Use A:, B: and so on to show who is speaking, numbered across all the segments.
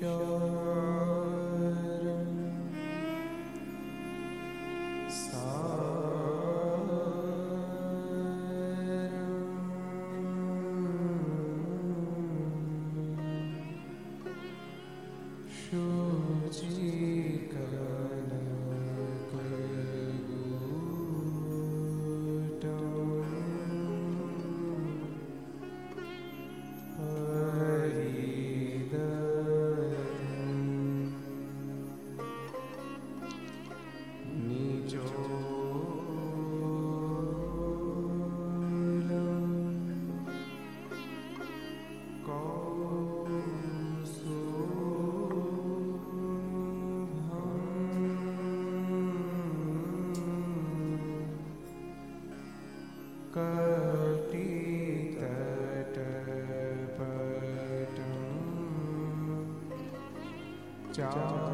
A: show. ciao. ciao.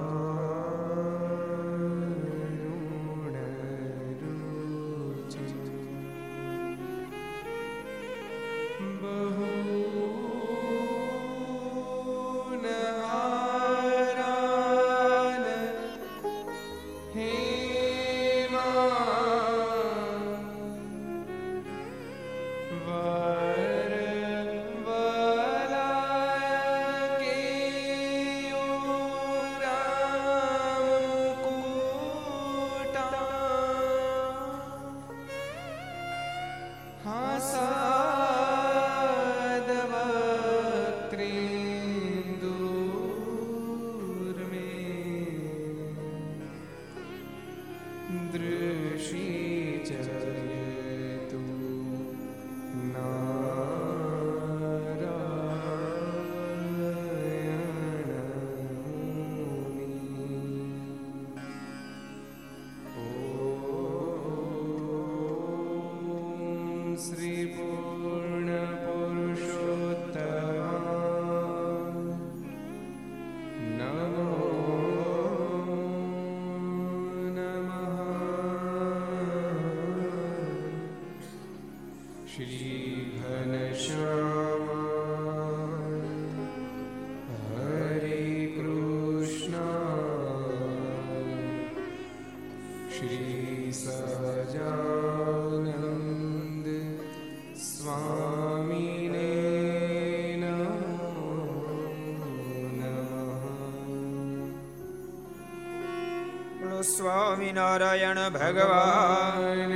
A: Swaminarayan ભગવાન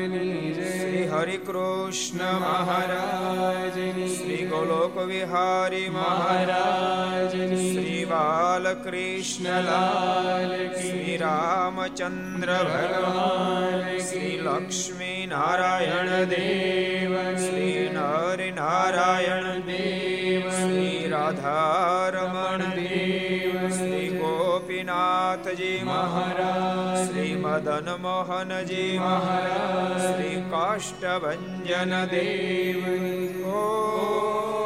A: શ્રી હરિકૃષ્ણ મહારાજ શ્રી ગોલોક વિહારી મહારાજ શ્રી બાલકૃષ્ણલાલ શ્રી રામચંદ્ર ભગવાન શ્રી લક્ષ્મી નારાયણ દેવ શ્રી નર નારાયણ દેવ શ્રી રાધારમણ દેવ ગોપીનાથજી મહારાજ. શ્રી મદન મોહનજી મહારાજ. શ્રી કાષ્ટભન દેવ. ઓ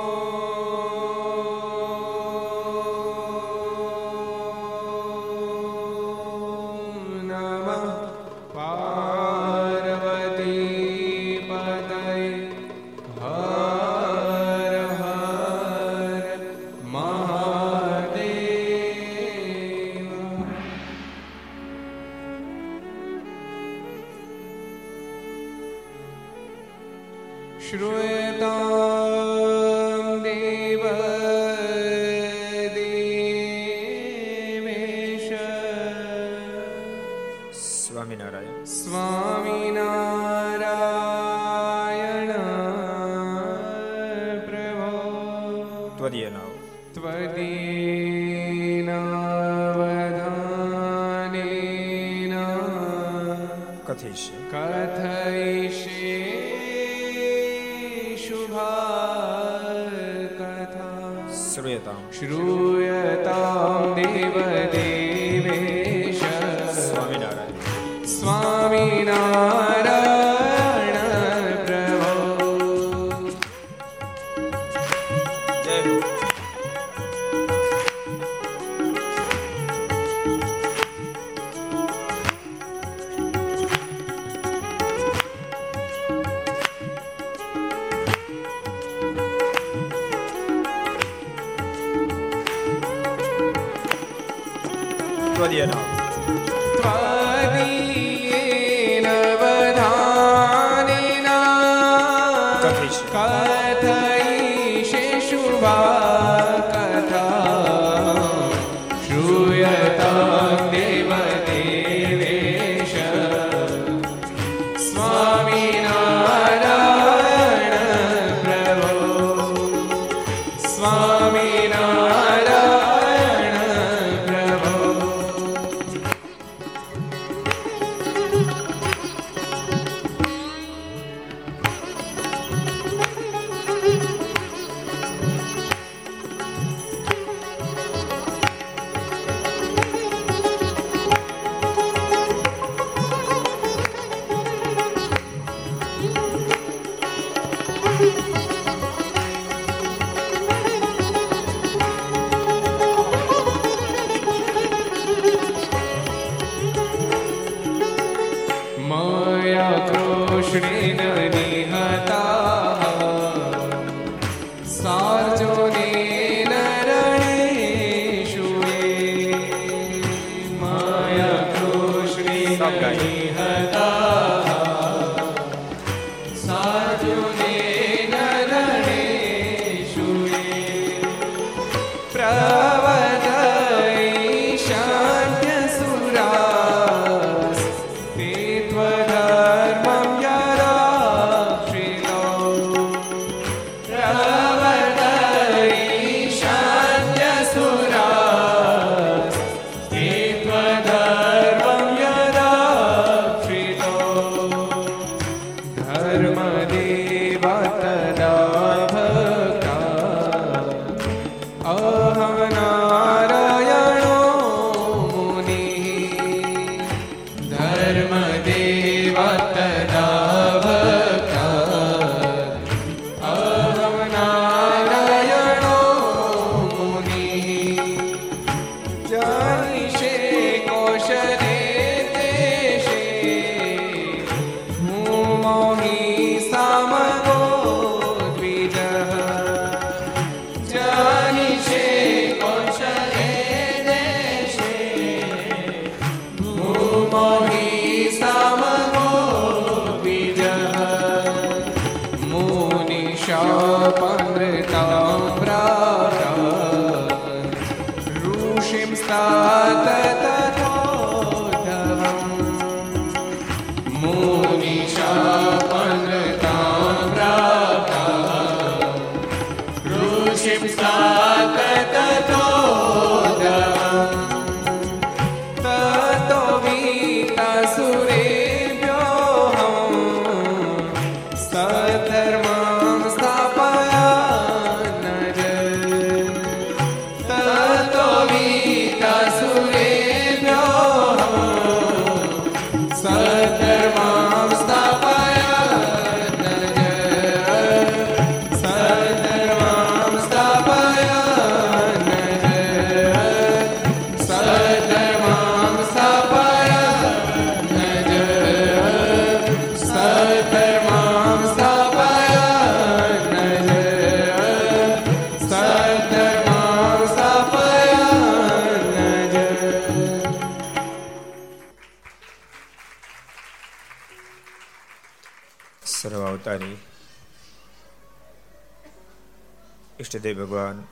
B: ઈષ્ટદેવ ભગવાન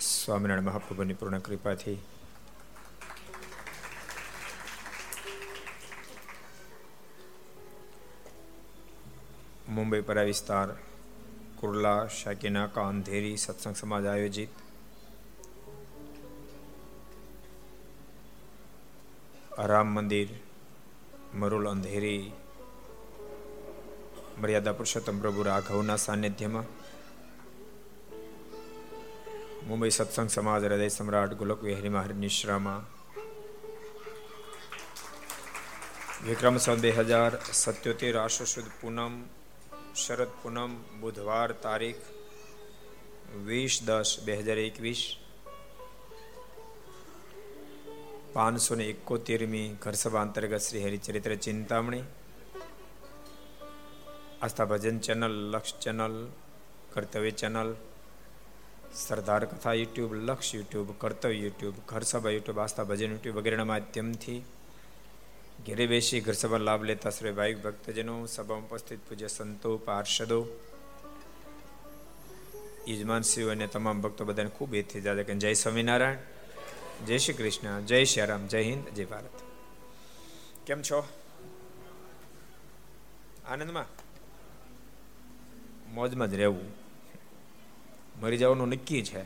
B: સ્વામિનારાયણ મહાપ્રભુની પૂર્ણ કૃપાથી. મુંબઈ પરા વિસ્તાર, કુર્લા શાકીનાકા અંધેરી સત્સંગ સમાજ આયોજિત. રામ મંદિર, મરુલ અંધેરી, મર્યાદા પુરુષોત્તમ પ્રભુ રાઘવના સાનિધ્યમાં. મુંબઈ સત્સંગ સમાજ હૃદય સમ્રાટ ગોલક વિહારીમાં હરિનિશ્રામાં નિશ્રામાં. વિક્રમ સન બે હજાર સત્યોતેર આશો સુદ પૂનમ, શરદ પૂનમ, બુધવાર તારીખ વીસ દસ બે હજાર એકવીસ. પાંચસો ને એકોતેરમી ઘરસભા અંતર્ગત Shri Haricharitra Chintamani. Aastha Bhajan channel, Laksh channel, Kartavya channel Sardar Katha YouTube, Laksh YouTube, કર્તવ્ય યુટ્યુબ ઘર સભા યુટ્યુબ, આસ્થા ભજન યુટ્યુબ વગેરેના માધ્યમથી ઘેરે બેસી ઘર સભા લાભ લેતા શ્રી ભાઈ ભક્તજનો, સભામાં ઉપસ્થિત પૂજ્ય સંતો, પાર્ષદો યજમાનશ્રીઓ અને તમામ ભક્તો બધાને ખૂબ એથી જાદે કે જય સ્વામિનારાયણ, જય શ્રી કૃષ્ણ, જય શ્રી રામ, જય હિન્દ, જય ભારત. કેમ છો? આનંદમાં? મોજમાં જ રહેવું. મરી જવાનું નક્કી છે.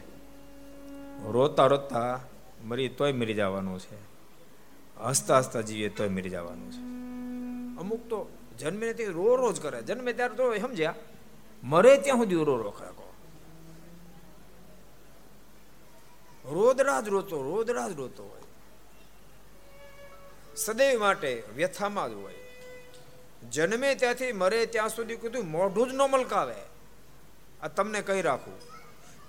B: રોતા રોતા મરી તોય મરી જવાનું છે. હસતા હસતા જીવીએ તોય મરી જવાનું છે. અમુક તો જન્મે નથી રો રોજ કરે. જન્મે ત્યારે તો સમજ્યા? મરે ત્યાં સુધી રો રો કરે રોદરાજ રોતો રોદરાજ રોતો હોય. સદૈવ માટે વ્યથામાં જ હોય. જન્મે ત્યાંથી મરે ત્યાં સુધી કીધું મોઢું જ ન મલકાવે. આ તમને કહી રાખું.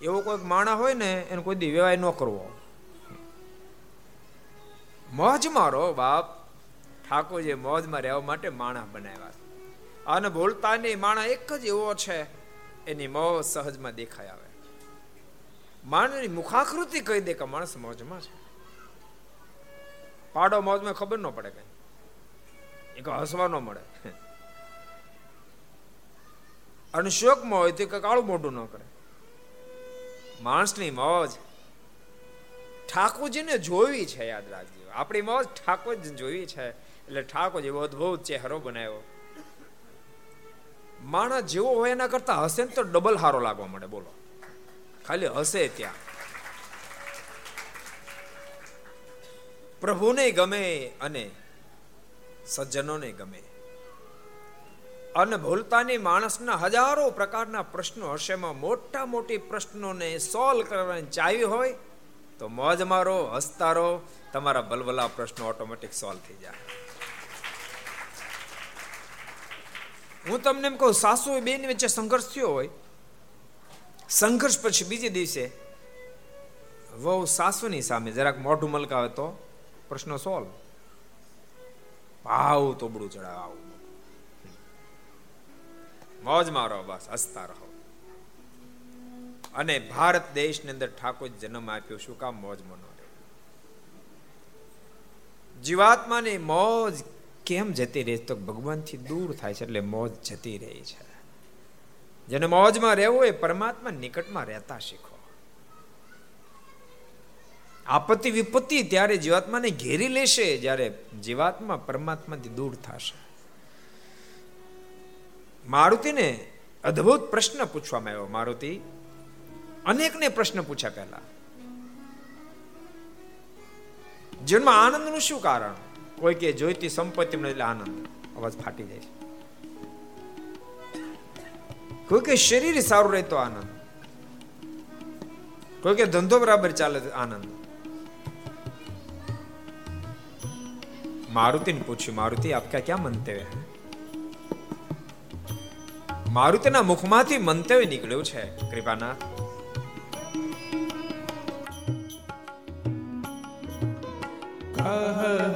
B: એવો કોઈક માણા હોય ને, એને કોઈ દી વ્યવહાર ન કરવો. મોજ મારો બાપ ઠાકોરજી મોજમાં રહેવા માટે માણા બનાવ્યા. અને બોલતા નહીં, માણા એક જ એવો છે, એની મોજ સહજમાં દેખાય આવે. માણસની મુખાકૃતિ કહી દે કે માણસ મોજમાં છે. પાડો મોજમાં ખબર ન પડે કઈ. એક હસવા ન મળે. અને શોકમાં હોય તો કાળું મોઢું ન કરે. માણસની મોજ ઠાકોરજીને જોવી છે, યાદ રાખજો. આપણી મોજ ઠાકોર જોવી છે, એટલે ઠાકોર જેવો અદભુત ચહેરો બનાવ્યો. માણસ જેવો હોય એના કરતા હશે ને તો ડબલ હારો લાગવા મળે બોલો. ખાલી હશે ત્યાં. પ્રભુને ગમે અને સજ્જનોને ગમે. અને ભૂલતાની માણસના હજારો પ્રકારના પ્રશ્નો હશે. એમાં મોટા મોટી પ્રશ્નોને સોલ્વ કરવાની ચાવી હોય તો મોજ મારો હસતા રહો તમારા બલબલા પ્રશ્નો ઓટોમેટિક સોલ્વ થઈ જાય. હું તમને એમ કહું, સાસુ બેન વચ્ચે સંઘર્ષ થયો હોય. સંઘર્ષ પછી બીજે દિવસે વહુ સાસુની સામે જરાક મોઢું મલકાવે તો પ્રશ્નો સોલ્વ ભાવ તોબડું ચડાવ મોજ રહો બસ, હસતા રહો. અને ભારત દેશની અંદર ઠાકોર જન્મ આપ્યો, શું કામ મોજ મનો જીવાત્માની મોજ કેમ જતી રહે? તો ભગવાનથી દૂર થાય છે, એટલે મોજ જતી રહી છે. જેને મોજમાં રહેવું એ પરમાત્મા નિકટમાં રહેતા શીખો. આપત્તિ વિપત્તિ ત્યારે જીવાત્માને ઘેરી લેશે, જ્યારે જીવાત્મા પરમાત્માથી દૂર થશે. મારુતિને અદ્ભુત પ્રશ્ન પૂછવામાં આવ્યો. મારુતિ, અનેકને પ્રશ્ન પૂછ્યા પહેલા. જીવનમાં આનંદનું શું કારણ? કોઈ કે જોઈતી સંપત્તિ એટલે આનંદ. અવાજ ફાટી જાય છે. કોઈ કે શરીર સારું રહે તો આનંદ. કોઈ કે ધંધો બરાબર ચાલે આનંદ. મારુતિ ને પૂછ્યું, મારુતિ, આપકા ક્યાં મંતવ્ય મારુતિના મુખમાંથી મંતવ્ય નીકળ્યું છે. કૃપાનાથ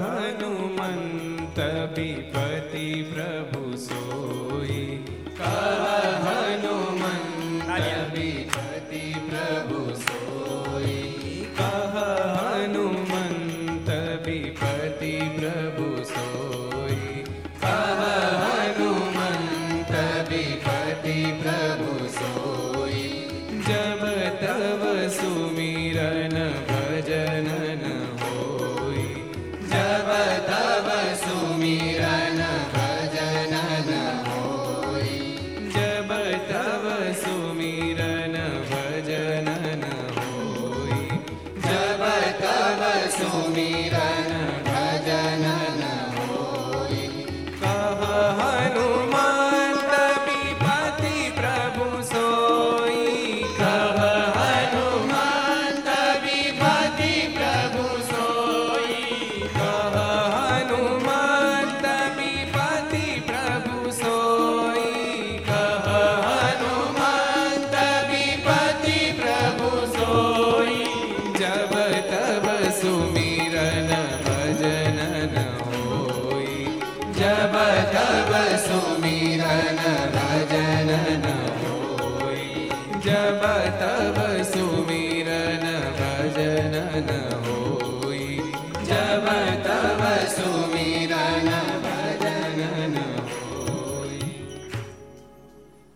A: હનુમંત વિપતિ પ્રભુ સોઈ કહ હનુમંત જબ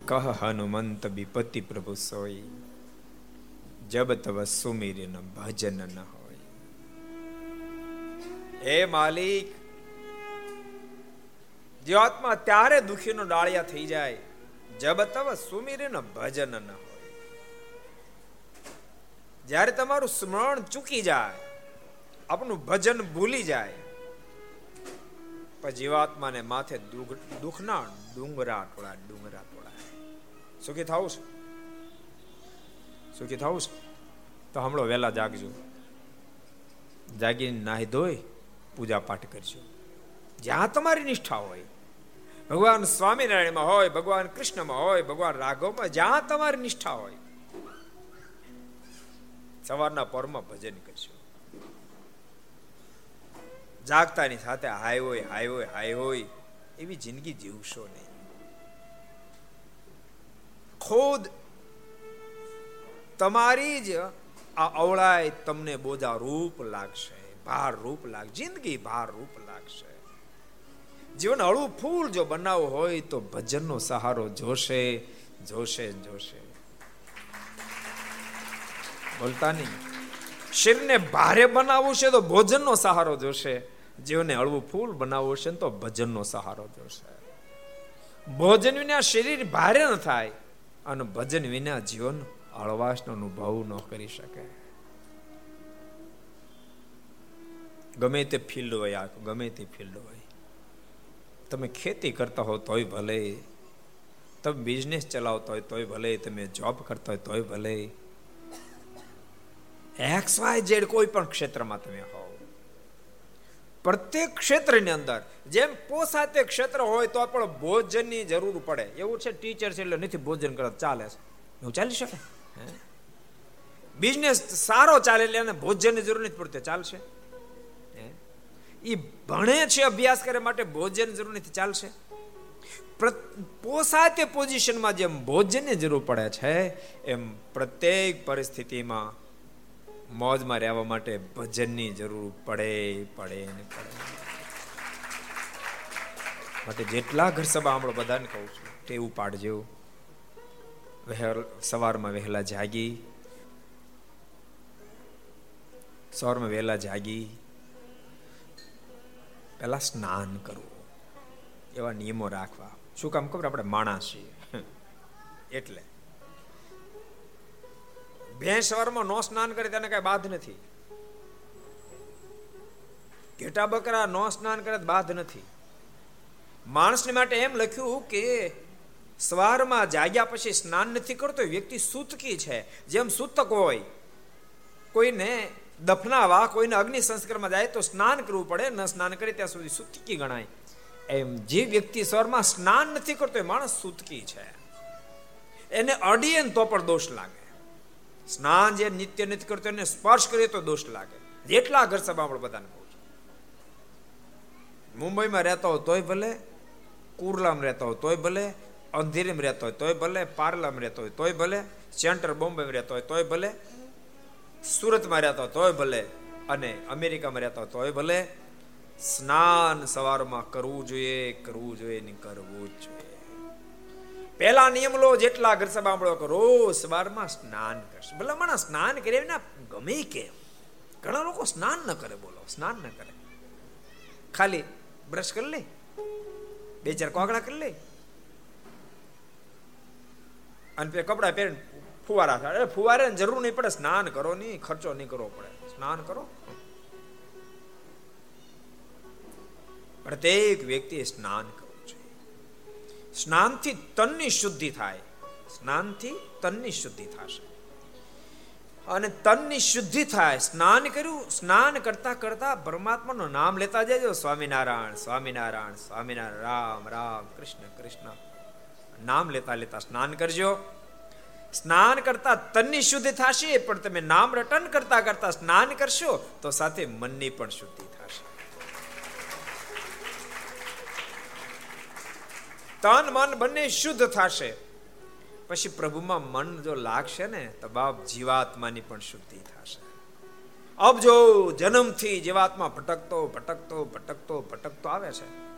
A: કહ હનુમંત
B: વિપત્તિ પ્રભુ સોઈ જબ તવ સુમીર ભજન ન હોય હે માલિક જીવાત્મા ત્યારે દુખીનો ડાળિયા થઈ જાય જબ તવ સુમીર ભજન ન હોય જ્યારે તમારું સ્મરણ ચૂકી જાય આપણું ભજન ભૂલી જાય પણ જીવાત્માને માથે દુઃખના ડુંગરા ટોળા ડુંગરા સુખી થવું છે સુખી થવું છે તો હમણાં વહેલા જાગજો. જાગીને નાહી ધોઈ પૂજા પાઠ કરજો. જ્યાં તમારી નિષ્ઠા હોય, ભગવાન સ્વામિનારાયણમાં હોય, ભગવાન કૃષ્ણમાં હોય, ભગવાન રાઘવમાં જ્યાં તમારી નિષ્ઠા હોય, સવારના પરમાં ભજન કરશો જાગતાની સાથે હાય હોય હાય હોય હાય હોય, એવી જિંદગી જીવશો નહીં. ખુદ તમારી જ આ અવળાય તમને બોજા રૂપ લાગશે, ભાર રૂપ લાગ, જિંદગી ભાર રૂપ લાગશે. જીવન હળવું ફૂલ જો બનાવવું હોય તો ભજનનો સહારો જોશે જોશે જોશે. બોલતા નહીં. શરીરને ભારે બનાવવું છે તો ભોજનનો સહારો જોશે. જીવને હળવું ફૂલ બનાવવું છે તો ભજનનો સહારો જોશે. ભોજન વિના શરીર ભારે ન થાય. અને ભજન વિના જીવન હળવાશનો અનુભવ ન કરી શકે. ગમે તે ફિલ્ડ હોય આ, ગમે તે ફિલ્ડ હોય. તમે ખેતી કરતા હો તોય ભલે. તમે બિઝનેસ ચલાવતા હોય તોય ભલે. તમે જોબ કરતા હોય તોય ભલે. એક્સ વાય જેડ કોઈ પણ ક્ષેત્રમાં તમે હો. પ્રત્યેક ક્ષેત્રની અંદર. જેમ પોસાતે ક્ષેત્ર હોય તો પણ ભોજનની જરૂર પડે. એવું છે ટીચર છે એટલે નથી ભોજન કરતા, ચાલે છે. એવું ચાલી શકે? બિઝનેસ સારો ચાલે એટલે એને ભોજનની જરૂર નથી પડતી. ચાલશે? એ ભણે છે અભ્યાસ કરે માટે ભોજન જરૂર નથી. ચાલશે? પોસાતે પોઝિશનમાં જેમ ભોજનની જરૂર પડે છે, એમ પ્રત્યેક પરિસ્થિતિમાં મોજમાં રહેવા માટે ભજનની જરૂર પડે પડે ને પડે. માટે જેટલા ઘર સભા આપણે બધાને કહું છું, ટેવું પાડજો. સવારમાં વહેલા જાગી. સવારમાં વહેલા જાગી. પહેલા સ્નાન કરવું એવા નિયમો રાખવા. શું કામ ખબર? આપણે માણસ છીએ. એટલે ભેંસ સવારમાં નો સ્નાન કરે તેને કઈ બાધ નથી. ઘેટા બકરા નો સ્નાન કરે બાધ નથી. માણસને માટે એમ લખ્યું કે સવારમાં જાગ્યા પછી સ્નાન નથી કરતો વ્યક્તિ સૂતકી છે. જેમ સૂતક હોય, કોઈને દફનાવા, કોઈને અગ્નિ સંસ્કારમાં જાય તો સ્નાન કરવું પડે, ન સ્નાન કરે ત્યાં સુધી સૂતકી ગણાય. એમ જે વ્યક્તિ સ્વરમાં સ્નાન નથી કરતો, એ માણસ સૂતકી છે. એને અડીએ તો પણ દોષ લાગે. સ્નાન જે નિત્ય નથી કરતો એને સ્પર્શ કરીએ તો દોષ લાગે. જેટલા ઘર સભા આપણે બધાને કહું છું. મુંબઈમાં રહેતા હોય તોય ભલે, કુરલામાં રહેતા હોય તોય ભલે, અંધેરીમાં રહેતો હોય તોય ભલે, પાર્લામાં રહેતો હોય તોય ભલે સેન્ટર બોમ્બેમાં રહેતો હોય તોય ભલે, સુરતમાં રહેતો તોય ભલે અને અમેરિકામાં રહેતો તોય ભલે, સ્નાન સવારમાં કરવું જોઈએ કરવું જોઈએ ને કરવું જ જોઈએ. પહેલા નિયમ લો જેટલા ઘર સભામળો કરો સવારમાં સ્નાન કરશે. ભલે મને સ્નાન કરે ના ગમે કેમ ઘણા લોકો સ્નાન ન કરે બોલો, સ્નાન ન કરે. ખાલી બ્રશ કરી લે. બે ચાર કોગળા કરી લે. અને કપડા પહેરીને ફુવારા થાય. ફુવારે જરૂર નહીં પડે સ્નાન કરો નહીં, ખર્ચો નહીં કરવો પડે. સ્નાન કરો. પ્રત્યેક વ્યક્તિએ સ્નાન કરવું જોઈએ સ્નાનથી તનની શુદ્ધિ થાય. સ્નાનથી તનની શુદ્ધિ થશે. અને તનની શુદ્ધિ થાય, સ્નાન કર્યું, સ્નાન કરતા કરતા પરમાત્માનું નામ લેતા જજો, સ્વામિનારાયણ સ્વામિનારાયણ સ્વામિનારાયણ, રામ રામ, કૃષ્ણ કૃષ્ણ. નામ લેતા લેતા સ્નાન કરજો. સ્નાન કરતા તનની શુદ્ધિ થશે, પણ તમે નામ રટન કરતા કરતા સ્નાન કરશો, તો સાથે મનની પણ શુદ્ધિ થશે. તન મન બંને શુદ્ધ થશે. પછી પ્રભુમાં મન જો લાગશે ને, તો બાપ જીવાત્માની પણ શુદ્ધિ થશે. અબ જો જન્મથી જીવાત્મા ભટકતો ભટકતો ભટકતો ભટકતો આવે છે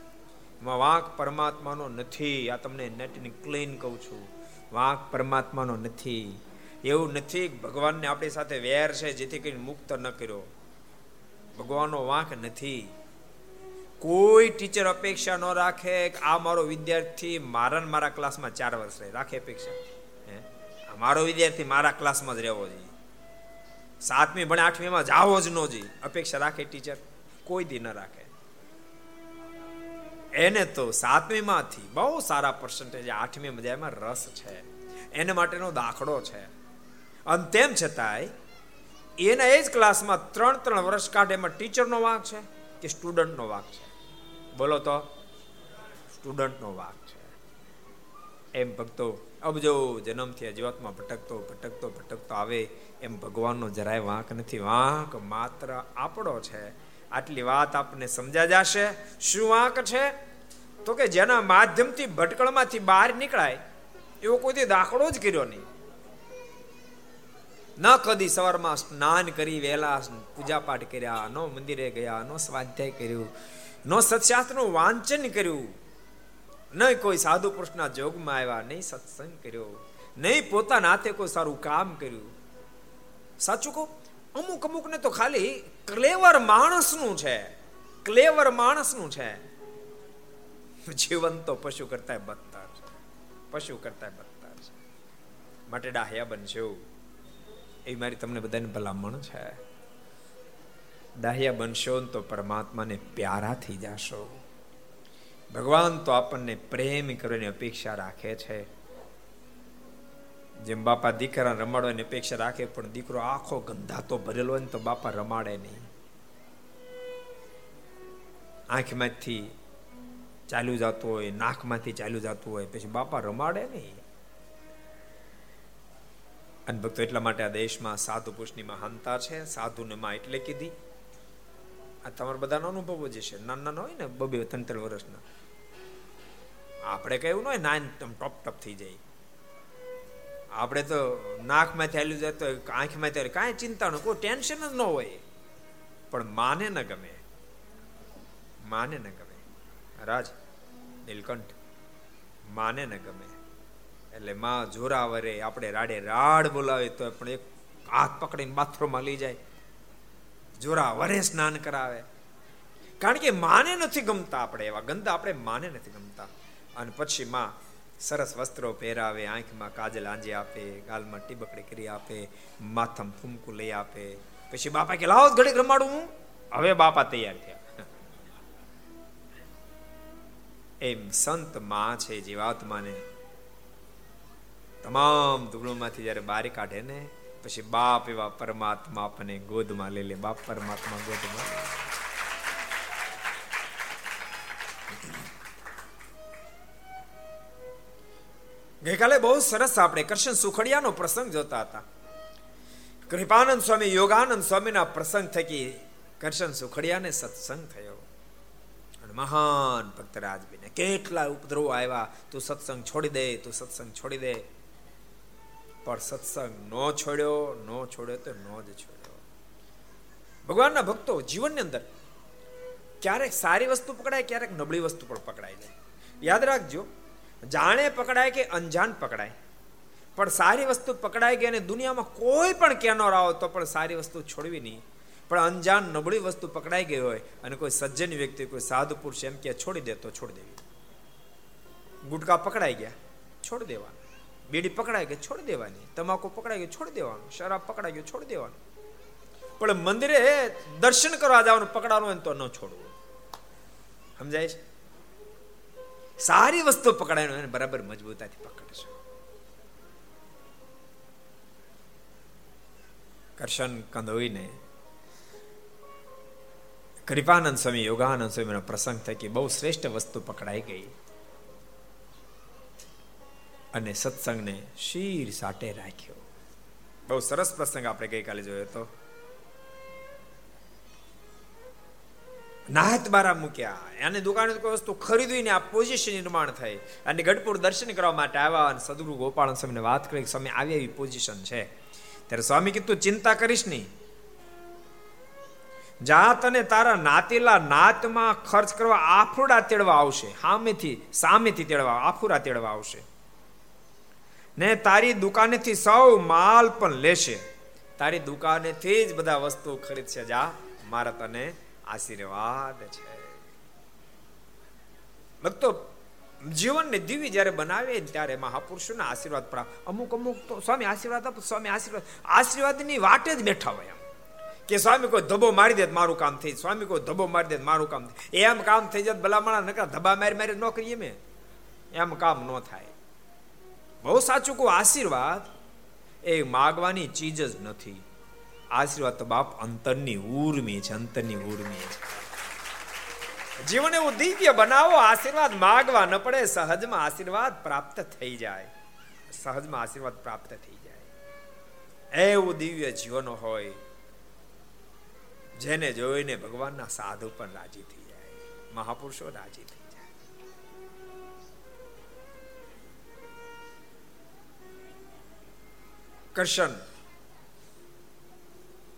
B: વાંક પરમાત્માનો નથી. આ તમને નેટની ક્લીન કહું છું. વાંક પરમાત્માનો નથી. એવું નથી ભગવાનને આપણી સાથે વેર છે, જેથી કરીને મુક્ત ન કર્યો. ભગવાનનો વાંક નથી. કોઈ ટીચર અપેક્ષા ન રાખે કે આ મારો વિદ્યાર્થી મારા મારા ક્લાસમાં ચાર વર્ષ રહે. રાખે અપેક્ષા. હે? મારો વિદ્યાર્થી મારા ક્લાસમાં જ રહેવો જોઈએ. સાતમી ભણે આઠમીમાં જાવો જ ન જોઈએ. અપેક્ષા રાખે ટીચર કોઈ દી ન રાખે. એને તો સાતમીમાંથી બહુ સારા પર્સન્ટેજ આઠમી મજામાં રસ છે. એને માટેનો દાખલો છે. અને તેમ છતાંય, એના એ જ ક્લાસમાં ત્રણ ત્રણ વર્ષ કાઢે એમાં ટીચરનો વાંક છે કે સ્ટુડન્ટનો વાંક છે. બોલો તો. સ્ટુડન્ટનો વાંક છે. એમ ભક્તો અબજો જન્મથી જીવાતમાં ભટકતો ભટકતો ભટકતો આવે એમ ભગવાનનો જરાય વાંક નથી. વાંક માત્ર આપણો છે. આટલી વાત આપને સમજા જશે. શું વાંક છે? તો કે જેના માધ્યમથી ભટકળમાંથી બહાર નીકળાય, એવો કોઈ દાખલો જ કર્યો નહીં. ન કદી સવારમાં સ્નાન કરી, વહેલા પૂજા પાઠ કર્યા, નો મંદિરે ગયા, નો સ્વાધ્યાય કર્યું. નો સત્શાસ્ત્રનું વાંચન કર્યું. નહીં કોઈ સાધુ પુરુષના જોગમાં આવ્યા નહીં સત્સંગ કર્યો. નહીં પોતાના હાથે કોઈ સારું કામ કર્યું. સાચું કહું, અમુક અમુક ને તો ખાલી ક્લેવર માણસનું છે. ક્લેવર માણસનું છે. જીવન તો પશુ કરતા બદતર છે. પશુ કરતા બદતર છે. માટે ડાહ્યા બનશો એ મારી તમને બધાને ભલામણ છે. ડાહ્યા બનશો તો પરમાત્માને પ્યારા થઈ જશો. ભગવાન તો આપણને પ્રેમ કરવાની અપેક્ષા રાખે છે. જેમ બાપા દીકરા રમાડવાની અપેક્ષા રાખે, પણ દીકરો આખો ગંધાતો ભરેલો હોય ને તો બાપા રમાડે નહીં. આંખમાંથી ચાલ્યું જતું હોય, નાકમાંથી ચાલ્યું જતું હોય, પછી બાપા રમાડે નહીં. અને ભક્તો એટલા માટે આ દેશમાં સાધુ પુરુષની મહાનતા છે. સાધુને માં એટલે કીધી આ તમારા બધાનો અનુભવો જે છે નાના નાના હોય ને, બબે ત્રણ ત્રણ વર્ષના. આપણે કહેવું ન હોય, નાન ટોપ ટોપ થઈ જાય. આપણે તો નાકમાં થયેલું તો આંખમાં થયેલું કાંઈ ચિંતા ન કોઈ ટેન્શન જ ન હોય. પણ માને ન ગમે. માને ન ગમે. રાજ, નીલકંઠ, માને ન ગમે. એટલે માં જોરાવરે, આપણે રાડે રાડ બોલાવે તો પણ એક હાથ પકડીને બાથરૂમમાં લઈ જાય. જોરાવરે સ્નાન કરાવે. કારણ કે માને નથી ગમતા આપણે એવા ગંદા આપણે માને નથી ગમતા. અને પછી માં સરસ વસ્ત્રો પહેરાવે, આંખમાં કાજલ આંજી આપે, ગાલમાં ટીબકડી કરી આપે, માથમ ફૂમકું લઈ આપે. પછી બાપા કે, લાવો ઘડીક રમાડું હું. હવે બાપા તૈયાર થયા. એમ સંતમાં છે, જીવાત્માને. તમામ દુગણોમાંથી જ્યારે બારી કાઢે ને પછી બાપ એવા પરમાત્મા આપણને ગોદમાં લઈ લે. બાપ પરમાત્મા ગોદમાં ગઈકાલે બહુ સરસ આપણે કૃષ્ણ સુખડિયાનો પ્રસંગ જોતા હતા. કૃપાનંદ સ્વામી, યોગાનંદ સ્વામીના પ્રસંગ થકી કૃષ્ણ સુખડિયાને સત્સંગ થયો. અને મહાન ભક્ત રાજબીને કેટલા ઉપદ્રવો આવ્યા. તું સત્સંગ છોડી દે, તું સત્સંગ છોડી દે. પણ સત્સંગ નો છોડ્યો નો છોડ્યો તો નો જ છોડ્યો. ભગવાનના ભક્તો જીવનની અંદર ક્યારેક સારી વસ્તુ પકડાય, ક્યારેક નબળી વસ્તુ પણ પકડાય જાય યાદ રાખજો, જાણે પકડાય કે અંજાન પકડાય. પણ સારી વસ્તુ પકડાઈ ગઈ અને દુનિયામાં કોઈ પણ કેનોર આવો તો પણ સારી વસ્તુ છોડવી નહીં. પણ અંજાન નબળી વસ્તુ પકડાઈ ગઈ હોય અને કોઈ સજ્જન વ્યક્તિ, કોઈ સાધુ પુરુષ એમ કે છોડી દે તો છોડી દેવી. ગુટકા પકડાઈ ગયા, છોડી દેવાનું. બીડી પકડાઈ કે છોડી દેવાની, તમાકુ પકડાય કે છોડી દેવાનું, શરાબ પકડાય કે છોડી દેવાનું. પણ મંદિરે દર્શન કરવા જવાનું, પકડવાનું હોય તો ન છોડવું. સમજાય છે? સારી વસ્તુ પકડાય એને બરાબર મજબૂતાથી પકડશો. કરશન કંદોઈને કૃપાનંદ સ્વામી, યોગાનંદ સ્વામીનો પ્રસંગ થકી બહુ શ્રેષ્ઠ વસ્તુ પકડાઈ ગઈ. અને સત્સંગને શીર સાટે રાખ્યો. બહુ સરસ પ્રસંગ આપણે ગઈકાલે જોયો હતો. નાહત બારા મૂક્યા. અને દુકાને કોઈ વસ્તુ ખરીદીને આ પોઝિશન નિર્માણ થઈ. અને ગઢપુર દર્શન કરવા માટે આવ્યા અને સદગુરુ ગોપાલ સ્વામીને વાત કરી સ્વામી, આવી એવી પોઝિશન છે. ત્યારે સ્વામી કીધું, ચિંતા કરીશ નહીં. જાત અને તારા નાતેલા નાતમાં ખર્ચ કરવા આફુડા તેડવા આવશે. સામેથી સામેથી તેડવા આફુરા તેડવા આવશે. ને તારી દુકાનેથી સૌ માલ પણ લેશે. તારી દુકાનેથી જ બધા વસ્તુ ખરીદશે. જા, મારા તને આશીર્વાદ છે. ભક્તો, જીવનને દિવ્ય જ્યારે બનાવે ત્યારે મહાપુરુષોના આશીર્વાદ પ્રાપ્ત અમુક અમુક તો સ્વામી આશીર્વાદ આપો, સ્વામી આશીર્વાદ. આશીર્વાદની વાટે જ બેઠા હોય એમ. કે સ્વામી કોઈ ધબો મારી દે મારું કામ થઈ સ્વામી કોઈ ધબો મારી દે મારું કામ એમ કામ થઈ જાય ભલામણા નકરા ધબા મારી મારી ન કરીએ મેં એમ કામ ન થાય. બહુ સાચું કહું, આશીર્વાદ એ માગવાની ચીજ જ નથી. આશીર્વાદ તો બાપ અંતરની ઉર્મી છે, અંતરની ઉર્મી છે. જીવન એવું દિવ્ય બનાવો, આશીર્વાદ માગવા ન પડે, સહજમાં આશીર્વાદ પ્રાપ્ત થઈ જાય. સહજમાં આશીર્વાદ પ્રાપ્ત થઈ જાય. એવું દિવ્ય જીવન હોય, જેને જોઈને ભગવાનના સાધુ પણ રાજી થઈ જાય. મહાપુરુષો રાજી થઈ કરશન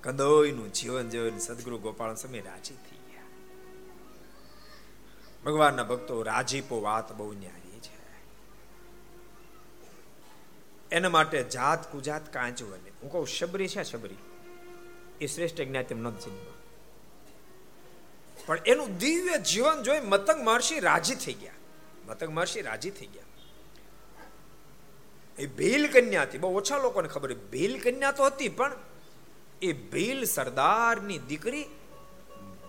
B: કદોયનું જીવન જીવન સદગુરુ ગોપાલ સમય રાજી થઈ ગયા. ભગવાનના ભક્તો રાજીપો વાત બહુ ન્યારી છે. એના માટે જાત કુજાત કાંચું બને હું કહું શબરી છે શબરી. એ શ્રેષ્ઠ જ્ઞાતિ નથી પણ એનું દિવ્ય જીવન જોઈ મતંગ મહર્ષિ રાજી થઈ ગયા. મતંગ મહર્ષિ રાજી થઈ ગયા. એ ભીલ કન્યા હતી. બહુ ઓછા લોકોને ખબર ભીલ કન્યા તો હતી, પણ એ ભીલ સરદારની દીકરી,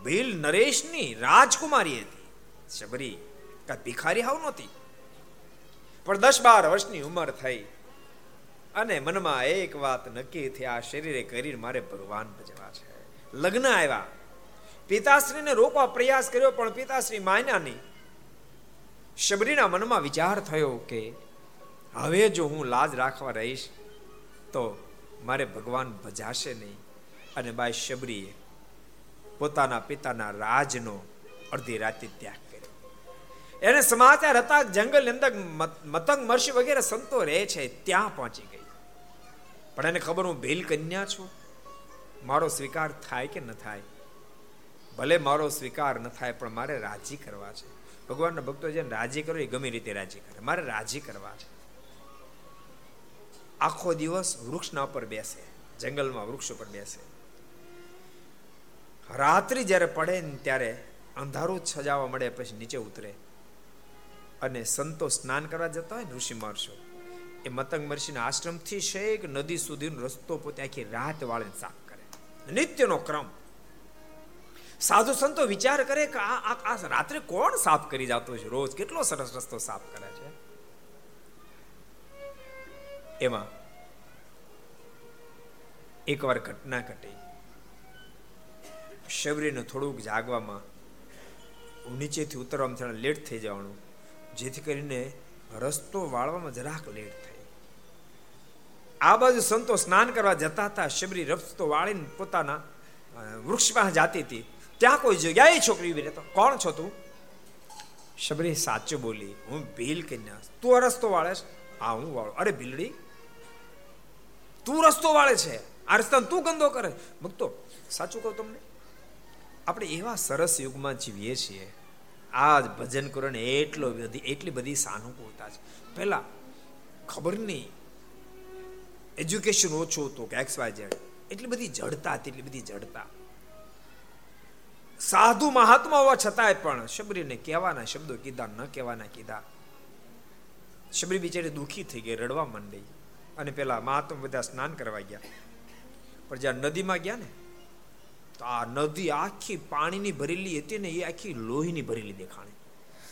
B: ભીલ નરેશની રાજકુમારી હતી. શબરી, કા ભિખારી હાવ નહોતી. પણ દસ બાર વર્ષની ઉંમર થઈ અને મનમાં એક વાત નક્કી થઈ, આ શરીરે કરીને મારે ભગવાન ભજવા છે. લગ્ન આવ્યા. પિતાશ્રીને રોકવા પ્રયાસ કર્યો, પણ પિતાશ્રી માન્યા નહીં. શબરીના મનમાં વિચાર થયો કે હવે જો હું લાજ રાખવા રહીશ, તો મારે ભગવાન ભજાશે નહીં. અને બાઈ શબરીએ પોતાના પિતાના રાજનો અડધી રાતે ત્યાગ કર્યો. એને સમાચાર હતા જંગલની અંદર મતંગ મર્ષિ વગેરે સંતો રહે છે, ત્યાં પહોંચી ગઈ. પણ એને ખબર હું ભીલ કન્યા છું? મારો સ્વીકાર થાય કે ન થાય? ભલે મારો સ્વીકાર ન થાય, પણ મારે રાજી કરવા છે. ભગવાનના ભક્તો જેને રાજી કરો એ ગમે રીતે રાજી કરે. મારે રાજી કરવા છે. આખો દિવસ વૃક્ષના ઉપર બેસે, જંગલમાં વૃક્ષ ઉપર બેસે. રાત્રિ જ્યારે પડે ને ત્યારે અંધારું છજાવા મળે, પછી નીચે ઉતરે. અને સંતો સ્નાન કરવા જતા હોય ને ઋષિ મહર્ષો, એ મતંગ મહર્ષિના આશ્રમથી શેક નદી સુધીનો રસ્તો પોતે આખી રાત વાળે સાફ કરે. નિત્યનો ક્રમ. સાધુ સંતો વિચાર કરે કે આ આ રાત્રે કોણ સાફ કરી જતો છે? રોજ કેટલો સરસ રસ્તો સાફ કરે? એમાં એકવાર ઘટના ઘટી. શબરીને થોડુંક જાગવામાં નીચેથી ઉતરવામાં થોડા લેટ થઈ જવાનું, જેથી કરીને રસ્તો વાળવામાં જરાક લેટ થઈ. આ બાજુ સંતો સ્નાન કરવા જતા હતા, શબરી રસ્તો વાળીને પોતાના વૃક્ષ પાસે જાતી હતી. ત્યાં કોઈ જગ્યાએ છોકરી ઊભી રહેતો. કોણ છો તું? શબરી સાચું બોલી, હું ભીલ કન્યા તું રસ્તો વાળે હા, હું વાળો. અરે ભીલડી તું રસ્તો વાળે છે. આ રસ્તાને તું ગંદો કરે. ભક્તો, સાચું કહું તમને? આપણે એવા સરસ યુગમાં જીવીએ છીએ. આ ભજન કરવાને એટલો બધી, એટલી બધી સાનુકૂળતા છે. પહેલા ખબર નહીં, એજ્યુકેશન ઓછું હતું કે એક્સ વાય ઝેડ એટલી બધી જડતા હતી, એટલી બધી જડતા. સાધુ મહાત્મા હોવા છતાંય પણ શબરીને કહેવાના શબ્દો કીધા, ન કહેવાના કીધા. શબરી બિચારી દુઃખી થઈ ગઈ, રડવા માંડી. અને પેલા મહાત્મા બધા સ્નાન કરવા ગયા. પણ જ્યાં નદીમાં ગયા ને, તો આ નદી આખી પાણીની ભરેલી હતી ને એ આખી લોહીની ભરેલી દેખાણી.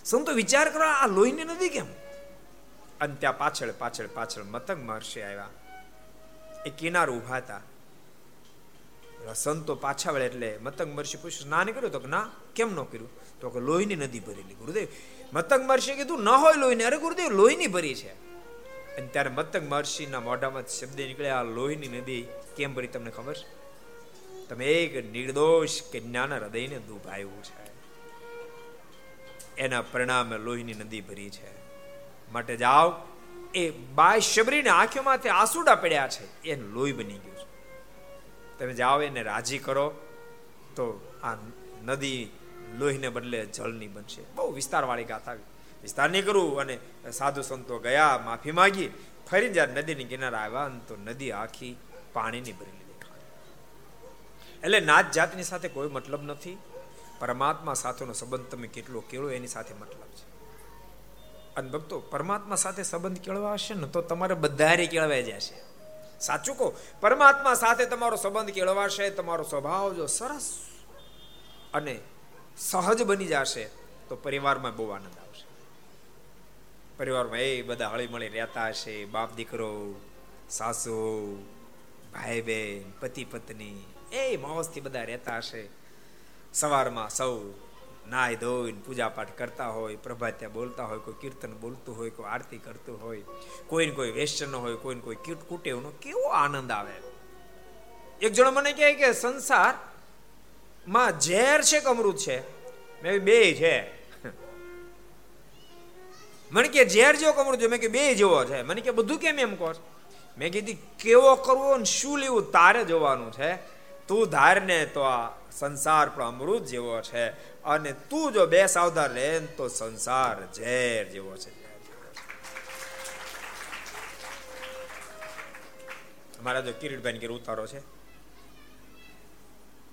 B: સંતો વિચાર કરો, આ લોહીની નદી કેમ? અને ત્યાં પાછળ પાછળ પાછળ મતંગ મહર્ષિ આવ્યા. એ કિનાર ઊભા હતા. સંતો પાછા વળે એટલે મતંગ મહર્ષિ પૂછ્યું, સ્નાન કર્યું? તો ના, કેમ ન કર્યું? તો કે, લોહીની નદી ભરેલી. ગુરુદેવ, મતંગ મહર્ષિ કીધું, ન હોય લોહીની. અરે ગુરુદેવ, લોહીની ભરી છે. અને ત્યારે મતંગ મહર્ષિના મોઢામાં શબ્દ નીકળ્યા લોહીની નદી. કેમ ભરી તમને ખબર? છે તમે એક નિર્દોષ કન્યાના હૃદયને દુભાયું છે. એના પરિણામે લોહીની નદી ભરી છે. માટે જાઓ, એ બાય શબરીને આંખોમાંથી આંસુડા પડ્યા છે. એ લોહી બની ગયું છે. તમે જાઓ, એને રાજી કરો, તો આ નદી લોહીને બદલે જળની બનશે. બહુ વિસ્તારવાળી ગાથા વિસ્તાર નહીં કરવું અને સાધુ સંતો ગયા, માફી માગી. ફરી જ્યારે નદીની કિનારે આવ્યા તો નદી આખી પાણીની ભરેલી લીધી. એટલે નાત જાતની સાથે કોઈ મતલબ નથી. પરમાત્મા સાથેનો સંબંધ તમે કેટલો કેળો, એની સાથે મતલબ છે. અને ભક્તો, પરમાત્મા સાથે સંબંધ કેળવા હશે ને તો તમારે બધા કેળવાઈ જશે. સાચું કહો, પરમાત્મા સાથે તમારો સંબંધ કેળવાશે, તમારો સ્વભાવ જો સરસ અને સહજ બની જશે, તો પરિવારમાં બહુ આનંદ પરિવારમાં એ બધા હળી મળી રહેતા હશે, બાપ દીકરો, સાસુ ભાઈ બહેન પતિ પત્ની એ મોજથી બધા રહેતા હશે. સવારમાં સૌ નાય ધોઈને પૂજા પાઠ કરતા હોય પ્રભાત્યા બોલતા હોય, કોઈ કીર્તન બોલતું હોય, કોઈ આરતી કરતું હોય, કોઈને કોઈ વેસ્ટર્ન હોય, કોઈને કોઈ કીટ કુટેવનો કેવો આનંદ આવે. એક જણો મને કહે કે સંસારમાં ઝેર છે કે અમૃત છે? મેં બે છે મને કે ઝેર જેવો કમરો છે મેં કે બે જેવો છે. મને કે બધું કેમ એમ કહો મેં કીધી, કેવો કરવો ને શું લેવું? તારે જોવાનું છે. તું ધારને તો આ સંસાર પણ અમૃત જેવો છે. અને તું જો બે સાવધાન લે તો સંસાર ઝેર જેવો છે. મારા જો કિરીટભાઈ કે ઉતારો છે.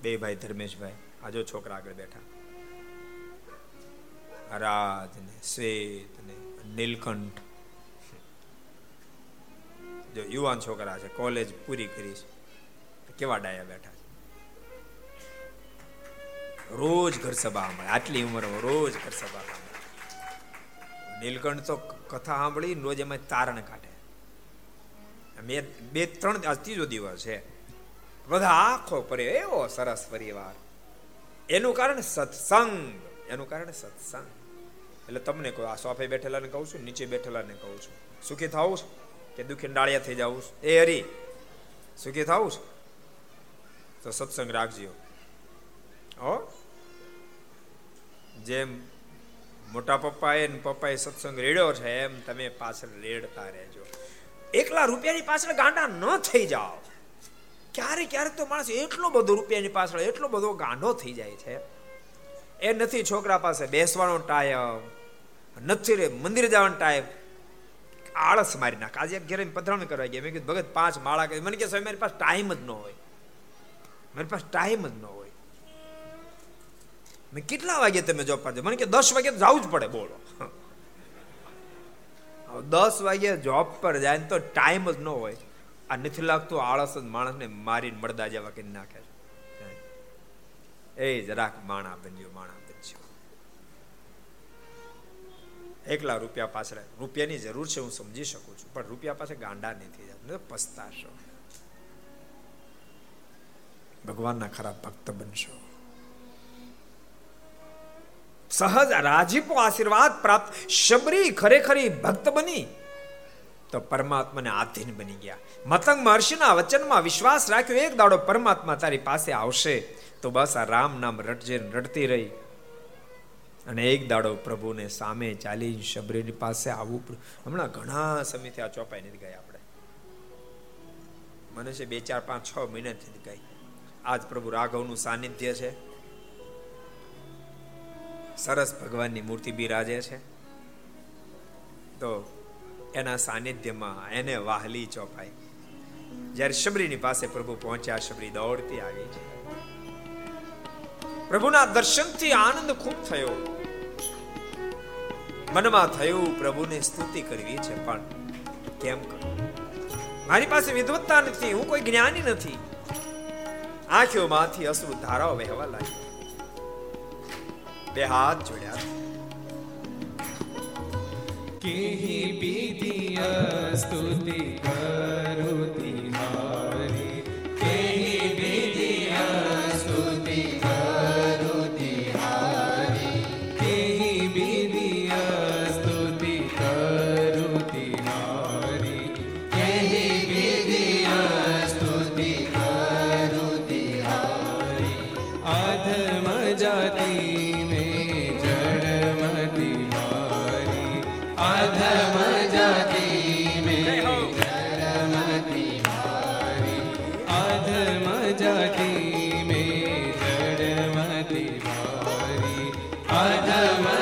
B: બે ભાઈ, ધર્મેશભાઈ, આ જો છોકરા આગળ બેઠા. રાજ ને શ્વેત નીલકંઠ. જો યુવાન છોકરા છે કોલેજ પૂરી કરી છે કેવા ડાયા બેઠા છે? રોજ ઘર સભા મળે આટલી ઉંમરમાં રોજ ઘર સભા નીલકંઠ તો કથા સાંભળી રોજ એમાં તારણ કાઢે. મેં બે, ત્રણ ત્રીજો દિવસ છે. બધા આખો પરે એવો સરસ પરિવાર. એનું કારણ સત્સંગ, એનું કારણ સત્સંગ. એટલે તમને કહું આ સોફે બેઠેલાને કહું છું, નીચે બેઠેલાને કહું છું. સુખી થવું છે કે દુઃખી ડાળિયા થઈ જવું એ હરી. સુખી થવું છે? તો સત્સંગ રાખજો. હો? જેમ મોટા પપ્પાએ ને પપ્પાએ સત્સંગ રેડ્યો છે, એમ તમે પાછળ રેડતા રહેજો. એકલા રૂપિયાની પાછળ ગાંડા ન થઈ જાઓ. ક્યારે ક્યારેક તો માણસ એટલો બધો રૂપિયાની પાછળ, એટલો બધો ગાંડો થઈ જાય છે. એ નથી છોકરા પાસે બેસવાનો ટાઈમ. નથી રે મંદિર જવાનો ટાઈમ આળસ મારી નાખ. આજે ઘેર પધરામણી કરવા ગયા. મેં કીધું, ભગત, પાંચ માળા કરી. મને કે મારી પાસે ટાઈમ જ ન હોય. મારી પાસે ટાઈમ જ ન હોય. મેં કેટલા વાગે તમે જોબ પર મને કે, દસ વાગે જવું જ પડે. બોલો. દસ વાગે જોબ પર જાય તો ટાઈમ જ ન હોય. આ નથી લાગતું આળસ જ માણસને મારીને મળદા જેવા કરી નાખે એ જરાક માણા બન્યો માણા. એકલા રૂપિયા પાછળ. રૂપિયાની જરૂર છે હું સમજી શકું છું, પણ રૂપિયા પાસે ગાંડા નથી પસ્તાશો. ભગવાનના ખરાબ ભક્ત બનશો. સહજ રાજીપો આશીર્વાદ પ્રાપ્ત. શબરી ખરેખરી ભક્ત બની. તો પરમાત્માને આધીન બની ગયા. મતંગ મહર્ષિના વચનમાં વિશ્વાસ રાખ્યો, એક દાડો પરમાત્મા તારી પાસે આવશે. તો બસ આ રામ નામ રટજે રટતી રહી. અને એક દાડો પ્રભુને સામે ચાલી શબરીની પાસે આવું હમણાં ઘણા સમયથી આ ચોપાઈ નથી ગઈ આપણે. મને છે બે, ચાર, પાંચ, છ મહિનાથી ગઈ. આજ પ્રભુ રાઘવનું સાનિધ્ય છે. સરસ ભગવાનની મૂર્તિ બિરાજે છે. તો એના સાનિધ્યમાં એને વાહલી ચોપાઈ. જ્યારે શબરીની પાસે પ્રભુ પહોંચ્યા, શબરી દોડતી આવી છે પ્રભુના દર્શનથી આનંદ ખૂબ થયો. મનમાં થયું, પ્રભુને સ્તુતિ કરવી છે, પણ કેમ કરું? મારી પાસે વિદવત્તા નથી, હું કોઈ જ્ઞાની નથી. આંખોમાંથી અશ્રુ ધારાઓ વહેવા લાગી બે હાથ જોડ્યા.
A: કેહી બીધી સ્તુતિ કરુતી અધમ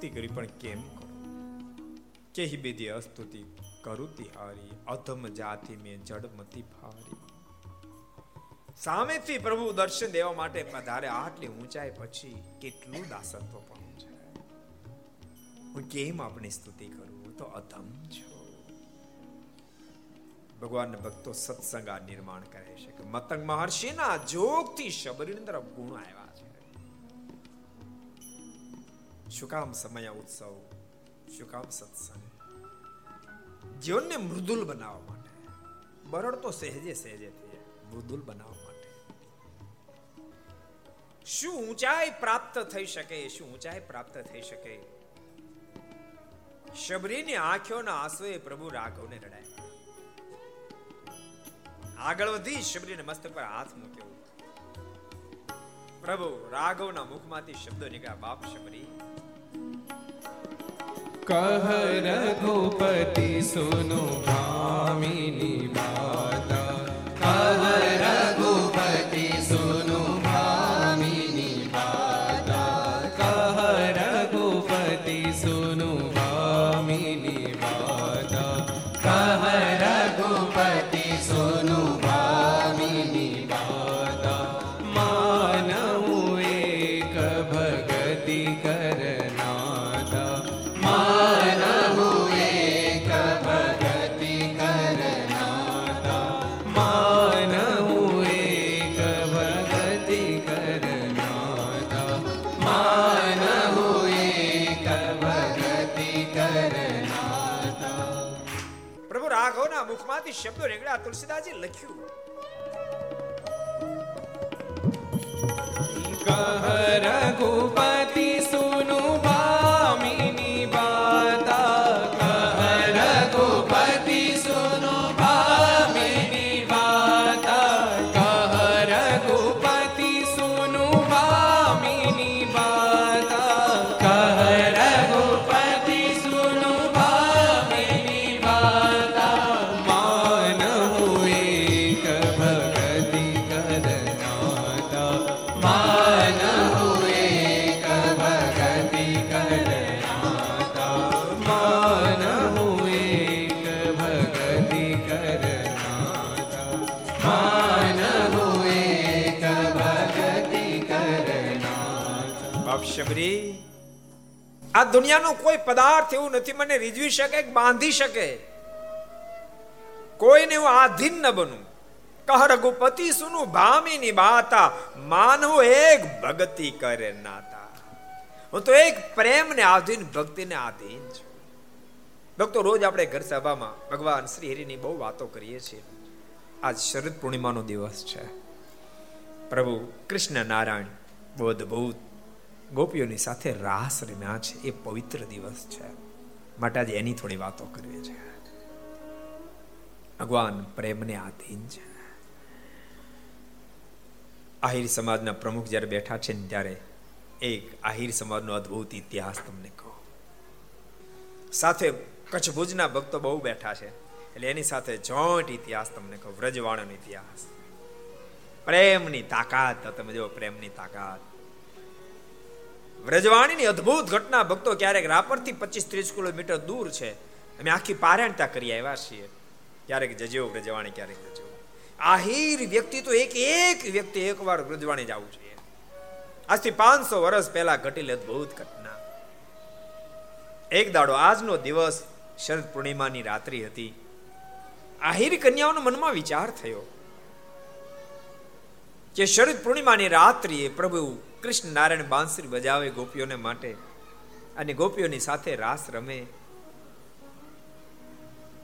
B: સ્તુતિ કરી, પણ કેમ કેહી બેદી અસ્તુતિ કરું તિહારી અધમ જાતિ મેં જડમતી ફારી સામેથી પ્રભુ દર્શન દેવા માટે પધારે આટલી ઊંચાઈ પછી કેટલું દાસત્વ પણ છે? હું કેમ આપણી સ્તુતિ કરું? તો અધમ છો. ભગવાન ભક્તો સત્સંગ નિર્માણ કરે છે કે મતંગ મહર્ષિના જોગથી શબરીની તરફ ગુણ આવ્યા શું કામ સમય ઉત્સવ શું કામ સત્સંગ જીવનને મૃદુલ બનાવવા માટે બરડ તો સહેજે સહેજે થઈ મૃદુલ બનાવવા માટે શું ઊંચાઈ પ્રાપ્ત થઈ શકે શું ઊંચાઈ પ્રાપ્ત થઈ શકે શબરીની આંખોના આંસુએ પ્રભુ રાઘવને રડાય આગળ વધી શબરીને મસ્તક પર હાથ મૂક્યો પ્રભુ રાઘવના મુખમાંથી શબ્દો નીકળ્યા. બાપ શબરી.
A: કહ રઘુપતિ સુનો ભામિની માતા. કહ રઘુપતિ
B: મુખમાંથી શબ્દો નીકળ્યા તુલસીદાસજી લખ્યું
A: કહ રઘુપતિ સુનુ ભામિની
B: આ દુનિયાનો કોઈ પદાર્થ એવું નથી, મને રીઝવી શકે બાંધી શકે. કોઈને હું આધીન ન બનું કહ રઘુપતિ સુનું ભામી બાતા, માનવ એક ભક્તિ કરે નાતા. હું તો એક પ્રેમને આધીન, ભક્તિને આધીન છું. ભક્તો, રોજ આપણે ઘર સભામાં ભગવાન શ્રી હરિની બહુ વાતો કરીએ છીએ. આજ શરદ પૂર્ણિમાનો દિવસ છે. પ્રભુ કૃષ્ણ નારાયણ બોધભૂત ગોપીઓની સાથે રાસ રમ્યા છે. એ પવિત્ર દિવસ છે. માટે આજે એની થોડી વાતો કરીએ છે. ભગવાન પ્રેમને આધીન છે. આહિર સમાજના પ્રમુખ જ્યારે બેઠા છે ને ત્યારે એક આહિર સમાજનો અદ્ભુત ઇતિહાસ તમને કહો. સાથે કચ્છ ભુજના ભક્તો બહુ બેઠા છે. એટલે એની સાથે જોઈન્ટ ઇતિહાસ તમને કહો. વ્રજવાણનો ઇતિહાસ. પ્રેમની તાકાત. તમે જો પ્રેમની તાકાત. વ્રજવાણીની અદ્ભુત ઘટના, ભક્તો ક્યારેક રાપરથી પચીસ ત્રીસ કિલોમીટર દૂર છે. અમે આખી પારાયણતા કરી આવ્યા છીએ. ક્યારેક જજો વ્રજવાણી, ક્યારેક જજો આહિર વ્યક્તિ તો એક એક વ્યક્તિ એકવાર વ્રજવાણી જવું જોઈએ. આજથી પાંચસો વર્ષ પહેલા ઘટેલી અદ્ભુત ઘટના. એક દાડો આજનો દિવસ શરદ પૂર્ણિમાની રાત્રિ હતી. આહિર કન્યાઓના મનમાં વિચાર થયો કે શરદ પૂર્ણિમાની રાત્રિએ પ્રભુ કૃષ્ણ નારાયણ બાંસરી બજાવે ગોપીઓને માટે અને ગોપીઓની સાથે રાસ રમે.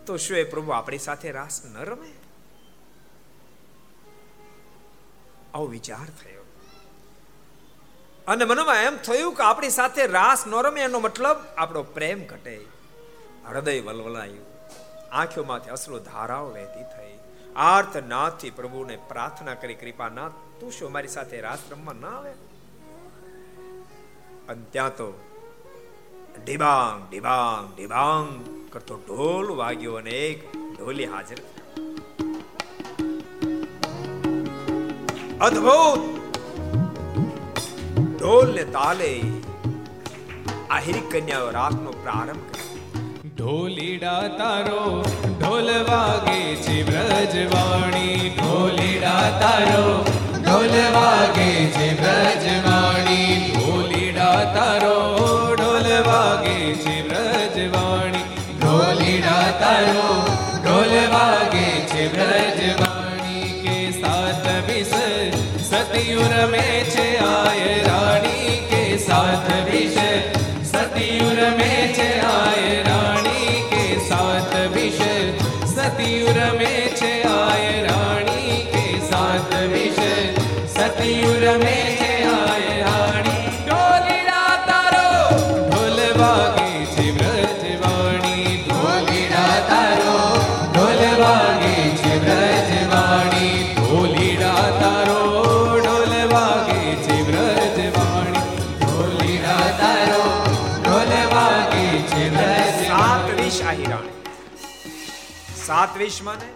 B: તો શું એ પ્રભુ આપણી સાથે રાસ ન રમે? આવો વિચાર થયો. અને મનમાં એમ થયું કે આપણી સાથે રાસ ન રમે એનો મતલબ આપણો પ્રેમ ઘટે. હૃદય વલવલાયું. આંખોમાંથી અસલો ધારાઓ વહેતી થઈ. આર્ત નાથી પ્રભુને પ્રાર્થના કરી કૃપા ના તું શું મારી સાથે રાસ રમવા ના આવે? અને ત્યાં તો ડિબાંગ ડિબાંગ ડિબાંગ કરતો ઢોલ વાગ્યો અને એક ઢોલી હાજર. અદ્ભુત! ઢોલ ને તાલે આહિરી કન્યાઓ રાતનો પ્રારંભ કર્યો
A: ઢોલીડા તારો, ઢોલ વાગે છે વ્રજવાણી. ઢોલીડા તારો, ઢોલ વાગે છે બ્રજવાણી તારો ઢોલ વાગે છે બ્રજવાણી. ઢોલીડા તારો સાત વિષ
B: માને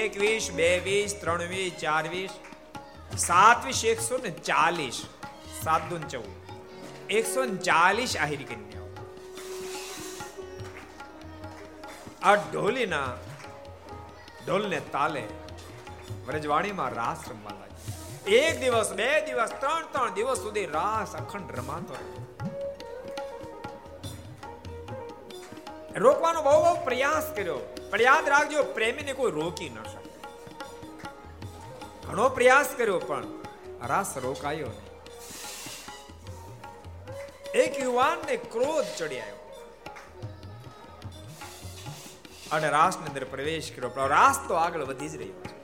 B: એક વિષ બે વીસ ત્રણ વીસ ચાર વીસ સાતવીસ, એકસો ને ચાલીસ, સાત દૂન ચૌદ. એકસો ને ચાલીસ આહિરી કન્યાઓ. આ ઢોલીના, ઢોલને તાલે વ્રજવાણીમાં રાસ રમવા લાગી એક દિવસ, બે દિવસ, ત્રણ ત્રણ દિવસ સુધી રાસ અખંડ રમાતો રોકવાનો બહુ બહુ પ્રયાસ કર્યો. પણ યાદ રાખજો, પ્રેમીને કોઈ રોકી ન શકે. ઘણો પ્રયાસ કર્યો, પણ રાસ રોકાયો નહીં. એક યુવાનને ક્રોધ ચડી આવ્યો. અને રાસની અંદર પ્રવેશ કર્યો, પણ રાસ તો આગળ વધી જ રહ્યો છે.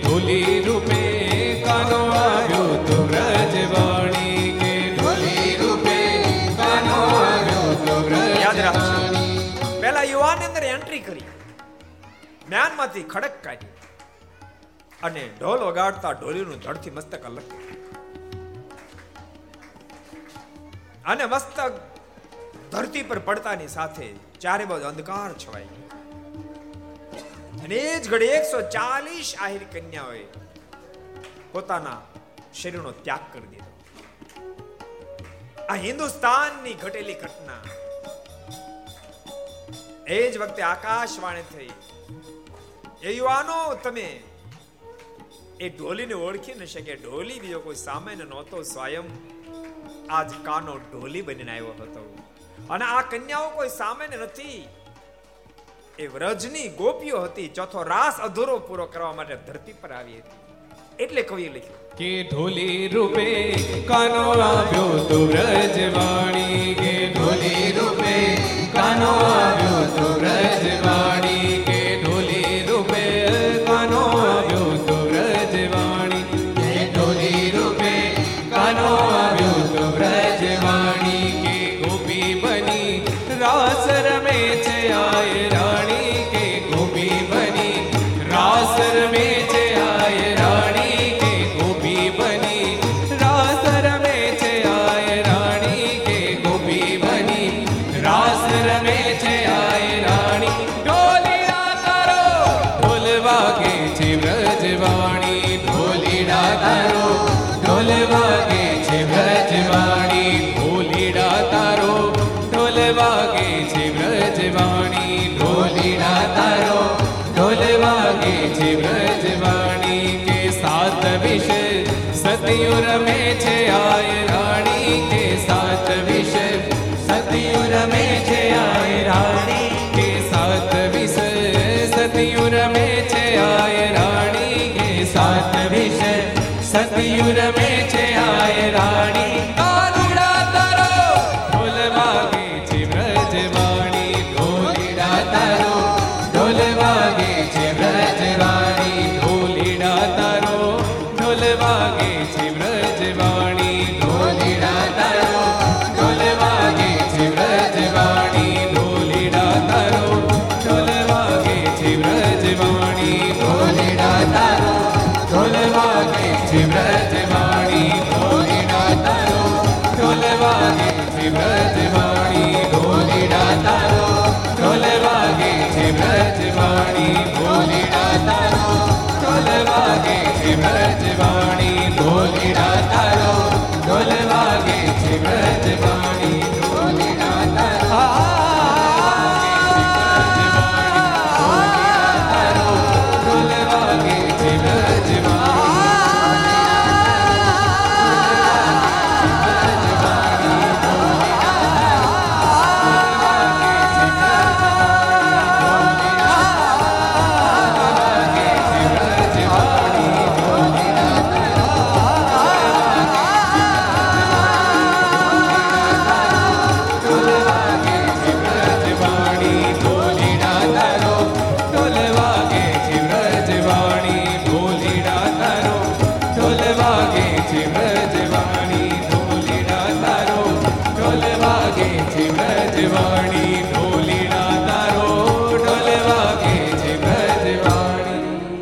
A: ઢોલી રૂપે કાનો
B: પહેલા અંદર એન્ટ્રી કરી. મ્યાનમાંથી ખડક કાઢી. અને ઢોલ વગાડતા ઢોલીનું ધડથી મસ્તક અલગ અને મસ્તક ધરતી પર પડતાની સાથે ચારે બાજુ અંધકાર છવાઈ અને એ જ ઘડી એકસો ચાલીસ આહિર કન્યાઓએ પોતાના શરીરનો ત્યાગ કરી દીધો. આ હિન્દુસ્તાનની ઘટેલી ઘટના એ જ વખતે આકાશવાણી થઈ. એ યુવાનો, તમે એ ઢોલીને ઓળખી ન શકે. ઢોલી બીજો કોઈ સામાન્ય નહોતો, સ્વયં આજ કાનો ઢોલી બનીને આવ્યો હતો. અને આ કન્યાઓ કોઈ સામાન્ય નથી. એ વ્રજની ગોપીઓ હતી. ચોથો રાસ અધૂરો પૂરો કરવા માટે ધરતી પર આવી હતી. એટલે કવિએ લખ્યું.
A: કે ઢોલી રૂપે કાનો આવ્યો તું વ્રજવાણી. કે ઢોલી રૂપે জানো Guna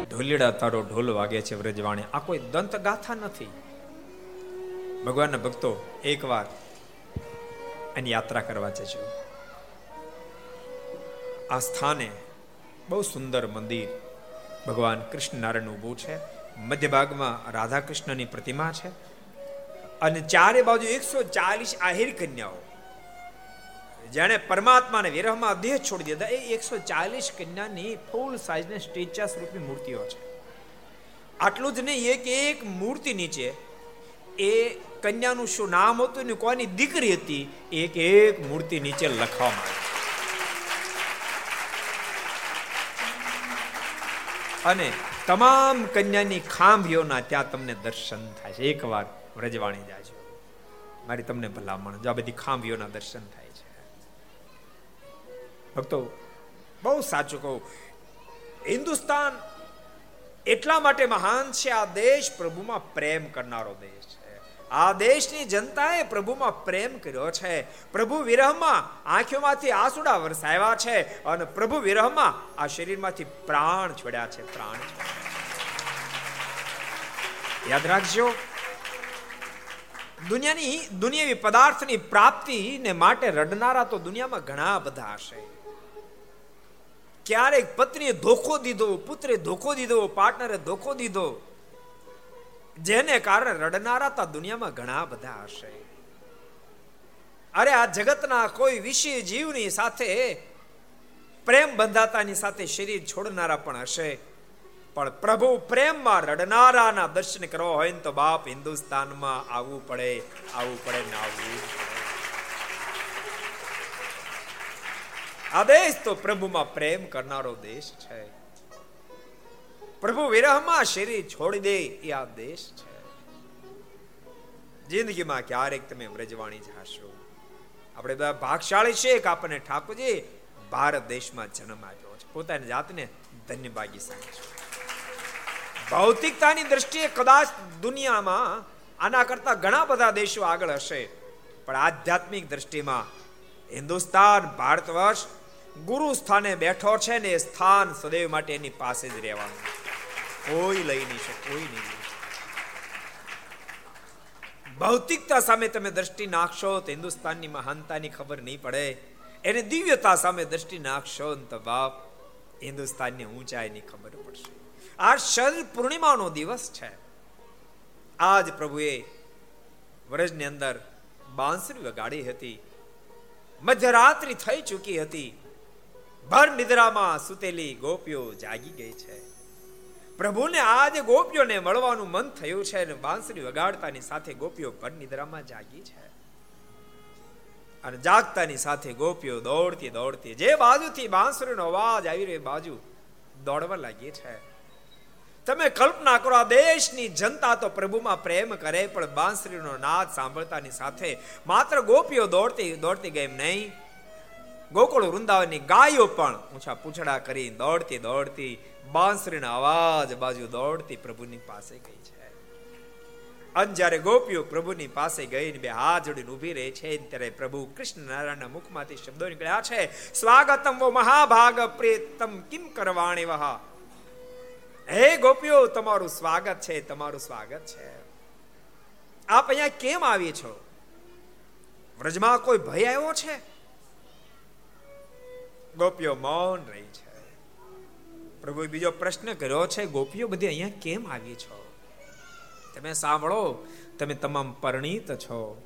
A: ઢોલીડા
B: તારો ઢોલ વાગે છે વ્રજવાણી આ કોઈ દંત ગાથા નથી. ભગવાનના ભક્તો, એકવાર એની યાત્રા કરવા જજો. આ સ્થાને બહુ સુંદર મંદિર ભગવાન કૃષ્ણ નારાયણ ઊભું છે. મધ્ય ભાગમાં રાધા કૃષ્ણની પ્રતિમા છે. અને ચારે બાજુ એકસો ચાલીસ આહિર કન્યાઓ. જેણે પરમાત્માને વિરહમાં દેહ છોડી દીધા. એ એકસો ચાલીસ કન્યાની ફૂલ સાઇઝની સ્ટેચ્યુ સ્વરૂપની મૂર્તિઓ છે. આટલું જ નહીં, એક એક મૂર્તિ નીચે. એ કન્યાનું શું નામ હતું ને કોની દીકરી હતી, એક એક મૂર્તિ નીચે લખવામાં અને તમામ કન્યાની ખાંભીઓના ત્યાં તમને દર્શન થાય છે. એકવાર વ્રજવાણી જાજો. મારી તમને ભલામણ, જો આ બધી ખાંભીઓના દર્શન થાય. ભક્તો, બહુ સાચું કહું. હિન્દુસ્તાન એટલા માટે મહાન છે, આ દેશ પ્રભુમાં પ્રેમ કરનારો દેશ છે. આ દેશની જનતાએ પ્રભુમાં પ્રેમ કર્યો છે. પ્રભુ વિરહમાં આંખોમાંથી આસુડા વરસાવ્યા છે અને પ્રભુ વિરહમાં આ શરીરમાંથી પ્રાણ છોડ્યા છે, પ્રાણ યાદ રાખજો, દુનિયાની દુનિયાવી પદાર્થની પ્રાપ્તિને માટે રડનારા તો દુનિયામાં ઘણા બધા હશે. ક્યારેક પત્નીએ ધોખો દીધો, પુત્રે ધોખો દીધો, પાર્ટનરે ધોખો દીધો, જેને કારણે રડનારા તા દુનિયામાં ઘણા બધા હશે. અરે આ જગતના કોઈ વિષય જીવની સાથે, પ્રેમ બંધાતાની સાથે શરીર છોડનારા પણ હશે. પણ પ્રભુ પ્રેમમાં રડનારાના દર્શન કરવા હોય ને તો બાપ હિન્દુસ્તાનમાં આવવું પડે આવવું પડે ને આવવું. આ દેશ તો પ્રભુમાં પ્રેમ કરનારો દેશ છે પ્રભુ વિરહમાં શરીર છોડી દે એ આ દેશ છે જિંદગીમાં ક્યારેક તમે વ્રજવાણી જાશો આપણે બધા ભાગશાળી છે કે આપણને ઠાકોરજી ભારત દેશમાં જન્મ આપ્યો છે પોતાની જાતને ધન્યભાગી સમજે ભૌતિકતાની દ્રષ્ટિએ કદાચ દુનિયામાં આના કરતા ઘણા બધા દેશો આગળ હશે, પણ આધ્યાત્મિક દ્રષ્ટિમાં હિન્દુસ્તાન, ભારત વર્ષ ગુરુ સ્થાને બેઠો છે ને એ સ્થાન સદૈવ માટે એની પાસે જ રહેવાનું. કોઈ લઈ નહીં શકે, કોઈ નહીં ભૌતિકતા સામે તમે દ્રષ્ટિ નાખશો તો હિન્દુસ્તાનની મહાનતાની ખબર નહીં પડે. એને દિવ્યતા સામે દ્રષ્ટિ નાખશો તો બાપ, હિન્દુસ્તાનની ઊંચાઈની ખબર પડશે. આ શરીર પૂર્ણિમાનો દિવસ છે. આજ પ્રભુએ વર્ષની અંદર બાંસરી વગાડી હતી. મધ્યરાત્રિ થઈ ચૂકી હતી. ભર નિદ્રામાં સુતેલી ગોપીઓ જાગી ગઈ છે. પ્રભુને આજે ગોપીઓને મળવાનું મન થયું છે અને બાંસરી વગાડતાની સાથે ગોપીઓ ભર નિદ્રામાં જાગી છે. અને જાગતાની સાથે ગોપીઓ દોડતી દોડતી જે બાજુથી બાંસરીનો અવાજ આવી રહ્યો બાજુ દોડવા લાગી છે. તમે કલ્પના કરો આ દેશની જનતા તો પ્રભુમાં પ્રેમ કરે, પણ બાંસરીનો નાદ સાંભળતાની સાથે માત્ર ગોપીઓ દોડતી દોડતી ગઈ નહીં. ગોકુળ વૃંદાવનની ગાયો પણ ઊંચા પૂછડા કરી દોડતી દોડતી બાંસરીના અવાજ બાજુ દોડતી પ્રભુની પાસે ગઈ છે. અને જ્યારે ગોપીઓ પ્રભુની પાસે ગઈ બે હાથ જોડીને ઊભી રહે છે, ત્યારે પ્રભુ કૃષ્ણ નારાયણના મુખમાંથી શબ્દો નીકળ્યા છે, સ્વાગતમ વો મહાભાગ પ્રેતમ કિમ કરવાણી વહા. હે ગોપીઓ, તમારું સ્વાગત છે, તમારું સ્વાગત છે. આપ અહીંયા કેમ આવી છો? વ્રજમાં કોઈ ભય આવ્યો છે? ગોપીઓ મૌન રહી છે. પ્રભુએ બીજો પ્રશ્ન કર્યો છે, ગોપીઓ બધી અહીંયા કેમ આવી છો? તમે સાંભળો, તમે તમામ પરણિત છો.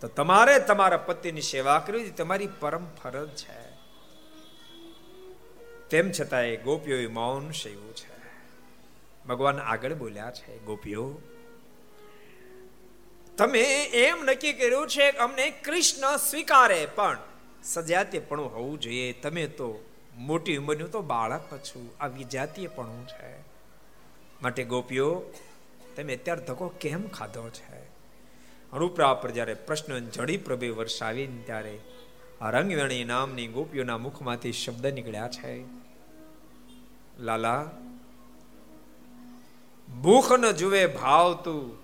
B: તો તમારે તમારા પતિની સેવા કરવી તમારી પરમ ફરજ છે. તેમ છતાંય ગોપીઓએ મૌન સેવું છે. ભગવાન આગળ બોલ્યા છે, ગોપીઓ, તમે એમ નક્કી કર્યું છે કે અમને કૃષ્ણ સ્વીકારે, પણ સજાતીયપણું હોવું જોઈએ. તમે તો મોટી ઉંમરનું તો બાળક છું. આ વિજાતીયપણું છે. માટે ગોપીઓ, તમે અત્યારે ધક્કો કેમ ખાધો છે? રૂપરા પર જ્યારે પ્રશ્ન જડી પ્રભે વર્ષાવીને ત્યારે આ રંગવેણી નામની ગોપીઓના મુખમાંથી શબ્દ નીકળ્યા છે. લાલા, ભૂખ ન જુએ ભાવતું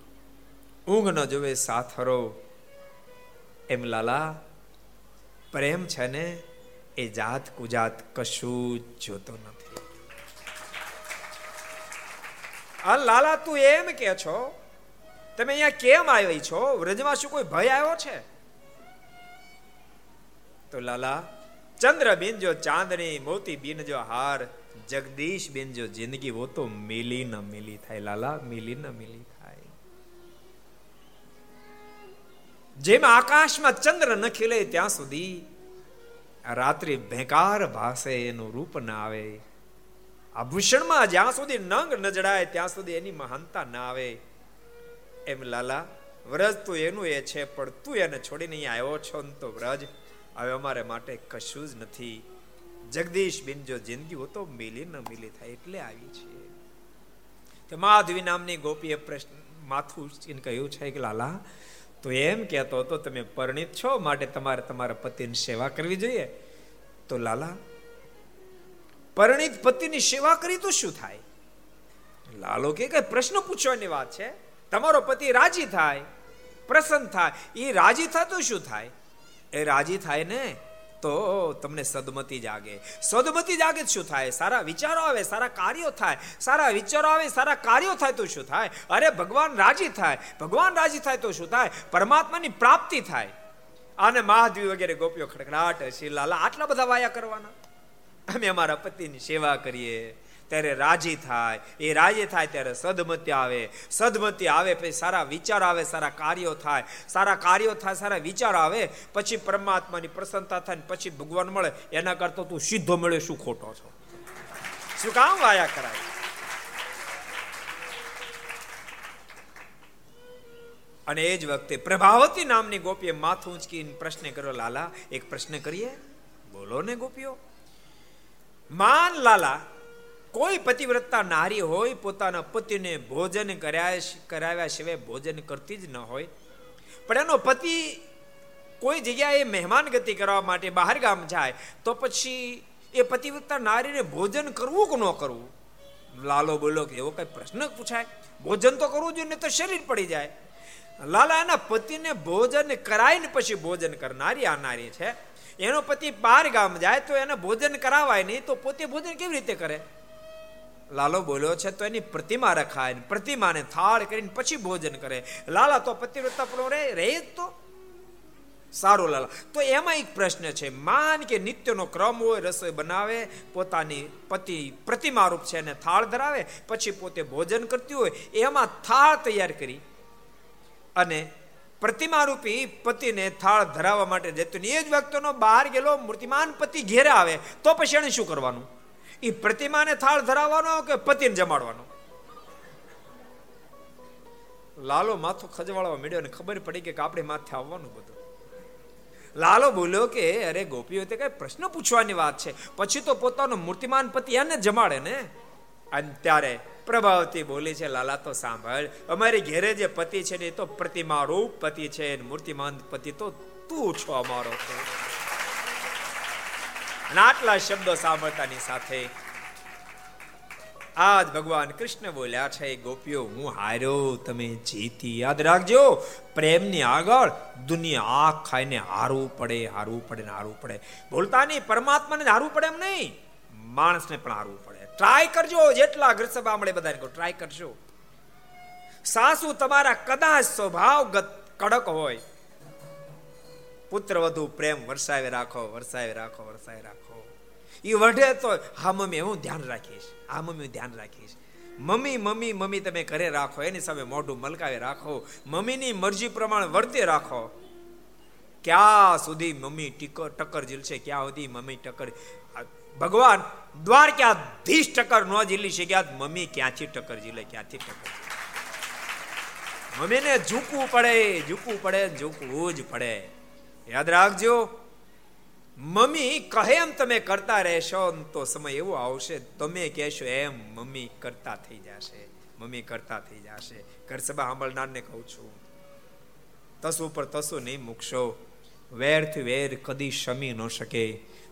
B: ઊંઘ ન જુએ સાથરો. એમ લાલા પ્રેમ છે ને, એ જાત કુજાત કશું જ જોતો નથી. લાલા તું એમ કે છો, તમે અહીંયા કેમ આવી છો? વ્રજમાં શું કોઈ ભય આવ્યો છે? તો લાલા ચંદ્ર બિન જો ચાંદની મોતી બિન જો હાર જગદીશ બિન જો જિંદગી, વો તો મિલી ન મિલી થાય. લાલા, મિલી ન મિલી થાય જેમ આકાશમાં ચંદ્ર ન ખીલે ત્યાં સુધી રાત્રિ ભેકાર ભાસે એનું રૂપ ના આવે. આભૂષણમાં જ્યાં સુધી નંગ ન જડાય, ત્યાં સુધી એની મહાનતા ના આવે. એમ લાલા, વ્રજ તું એનું એ છે, પણ તું એને છોડીને અહીં આવ્યો છો ને તો વ્રજ, હવે અમારે માટે કશું જ નથી. જગદીશ બિન જો જિંદગી હો તો મિલી ન મિલી થાય, એટલે આવી છે. તો માધવી નામની ગોપીએ પ્રશ્ન માથું કહ્યું છે કે લાલા તો એમ કહેતો હતો, તમે પરિણિત છો, માટે તમારે તમારા પતિની સેવા કરવી જોઈએ. તો લાલા, પરિણિત પતિની સેવા કરી તો શું થાય? લાલો કે, કઈ પ્રશ્ન પૂછવાની વાત છે. તમારો પતિ રાજી થાય, પ્રસન્ન થાય. એ રાજી થાય તો શું થાય? એ રાજી થાય ને તો તમને સદમતી જાગે. સદમતી જાગે શું થાય? સારા વિચારો આવે, સારા કાર્યો થાય. સારા વિચારો આવે, સારા કાર્યો થાય તો શું થાય? અરે, ભગવાન રાજી થાય. ભગવાન રાજી થાય તો શું થાય? પરમાત્માની પ્રાપ્તિ થાય. અને મહાદેવી વગેરે ગોપીઓ ખડખડાટ શિલાલા આટલા બધા વાયા કરવાના. અમે અમારા પતિની સેવા કરીએ. ત્યારે રાજી થાય. એ રાજી થાય ત્યારે સદમતી આવે. સદમતી આવે પછી સારા વિચાર આવે, સારા કાર્યો થાય. સારા કાર્યો થાય, સારા વિચાર આવે, પછી પરમાત્માની પ્રસન્નતા થાય પછી ભગવાન મળે. એના કરતા તું સીધો મળે શું ખોટો છો? શું કામ વાયા કરાય? અને એ જ વખતે પ્રભાવતી નામની ગોપીએ માથું ઉંચકીને પ્રશ્ન કર્યો, લાલા, એક પ્રશ્ન કરીએ? બોલો ને ગોપીઓ. માન, લાલા કોઈ પતિવ્રતા નારી હોય, પોતાના પતિને ભોજન કર્યા કરાવ્યા સિવાય ભોજન કરતી જ ન હોય. પણ એનો પતિ કોઈ જગ્યાએ મહેમાન ગતિ કરવા માટે બહાર ગામ જાય, તો પછી એ પતિવ્રતા નારીને ભોજન કરવું કે ન કરવું? લાલો બોલો કે એવો કઈ પ્રશ્ન પૂછાય. ભોજન તો કરવું જોઈએ ને તો શરીર પડી જાય. લાલા એના પતિને ભોજન કરાવીને પછી ભોજન કરનારી આ નારી છે. એનો પતિ બહાર ગામ જાય તો એને ભોજન કરાવાય નહીં, તો પોતે ભોજન કેવી રીતે કરે? લાલો બોલ્યો છે, તો એની પ્રતિમા રખાય પ્રતિમાને થાળ કરીને પછી ભોજન કરે. લાલા, તો પતિવ્રતા પણ રહે રહે જ તો. સારું, લાલા. તો એમાં એક પ્રશ્ન છે, માન કે નિત્યનો ક્રમ હોય, રસોઈ બનાવે, પોતાની પતિ પ્રતિમા રૂપ છે એને થાળ ધરાવે, પછી પોતે ભોજન કરતી હોય, એમાં થાળ તૈયાર કરી અને પ્રતિમા રૂપી પતિને થાળ ધરાવવા માટે જતું એ જ વ્યક્તિનો બહાર ગયેલો મૂર્તિમાન પતિ ઘેરે આવે, તો પછી એને શું કરવાનું? એ પ્રતિમાને થાળ ધરાવવાનો કે પતિને જમાડવાનો? લાલો માથું ખજવાળવા મળ્યો અને ખબર પડી કે આપણે માથે આવવાનું બધું. લાલો બોલ્યો કે, અરે ગોપીઓ, તે કઈ પ્રશ્ન પૂછવાની વાત છે? પછી તો પોતાનો મૂર્તિમાન પતિ એને જમાડે ને. અને ત્યારે પ્રભાવતી બોલી છે, લાલા, તો સાંભળ, અમારી ઘેરે જે પતિ છે ને, એ તો પ્રતિમા રૂપ પતિ છે. મૂર્તિમાન પતિ તો તું છો અમારો. અને આટલા શબ્દો સાંભળતાની સાથે આજ ભગવાન કૃષ્ણ બોલ્યા છે, ગોપીઓ, હું હાર્યો, તમે જીતી યાદ રાખજો. પ્રેમની આગળ દુનિયા આંખ ખાઈને હારવું પડે હારવું પડે ને હારવું પડે. બોલતા નહીં પરમાત્માને હારવું પડે એમ નહીં. માણસને પણ હારવું પડે. ટ્રાય કરજો, જેટલા ઘર સભા મળે બધાને ટ્રાય કરજો. સાસુ તમારા કદાચ સ્વભાવ કડક હોય પુત્ર વધુ પ્રેમ વરસાવી રાખો વરસાવી રાખો વરસાવી રાખો. એ વઢે તો, હા, મમ્મી, હું ધ્યાન રાખીશ. હા, મમ્મી ધ્યાન રાખીશ. મમ્મી મમ્મી મમ્મી, તમે ઘરે રાખો, એની સામે મોઢું મલકાવી રાખો. મમ્મીની મરજી પ્રમાણે વર્તે રાખો. ક્યાં સુધી મમ્મી ટીકર ટક્કર ઝીલશે? ક્યાં સુધી મમ્મી ટક્કર? ભગવાન દ્વાર ક્યાં ધીશ ટક્કર ન ઝીલી શક્યા મમ્મી ક્યાંથી ટક્કર ઝીલે, ક્યાંથી ટક્કર મમ્મીને ઝૂકવું પડે ઝૂકવું પડે ઝૂકવું જ પડે. યાદ રાખજો. મમ્મી કહે એમ તમે કરતા રહેશો તો સમય એવો આવશે, તમે કહેશો એમ, મમ્મી કરતા થઈ જશે, મમ્મી કરતા થઈ જશે. ઘર સભા સાંભળનારને કહું છું, તસુ પર તસુ નહીં મૂકશો. વેરથ વેર કદી શમી ન શકે,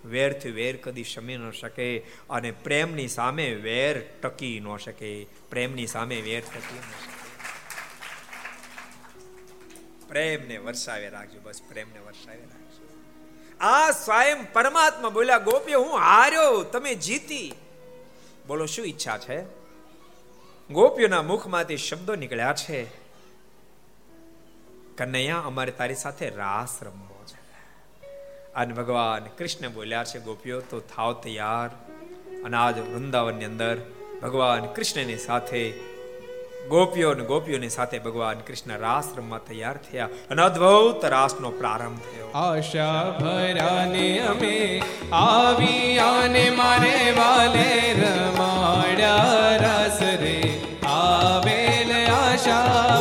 B: વેરથ વેર કદી શમી ન શકે અને પ્રેમની સામે વેર ટકી ન શકે. પ્રેમની સામે વેર ટકી ન શકે. પ્રેમને વરસાવે રાખજો, બસ પ્રેમને વરસાવે રાખજો. આ સ્વયં પરમાત્મા બોલ્યા, ગોપીઓ, હું હાર્યો, તમે જીતી. બોલો, શું ઈચ્છા છે? ગોપીઓના મુખમાંથી શબ્દો નીકળ્યા છે. કનૈયા, અમારે તારી સાથે રાસ રમવો છે. અને ભગવાન કૃષ્ણ બોલ્યા છે, ગોપીઓ, તો થાવ તૈયાર. અને આજ વૃંદાવનની અંદર ભગવાન કૃષ્ણની સાથે ગોપીઓ અને ગોપીઓની સાથે ભગવાન કૃષ્ણ રાસ રમવા તૈયાર થયા અને અદ્ભુત રાસનો પ્રારંભ થયો.
A: આશા ભરાને અમે આવી આને મારે વાલે રમાડ્યા રાસ રે. આવેલ આશા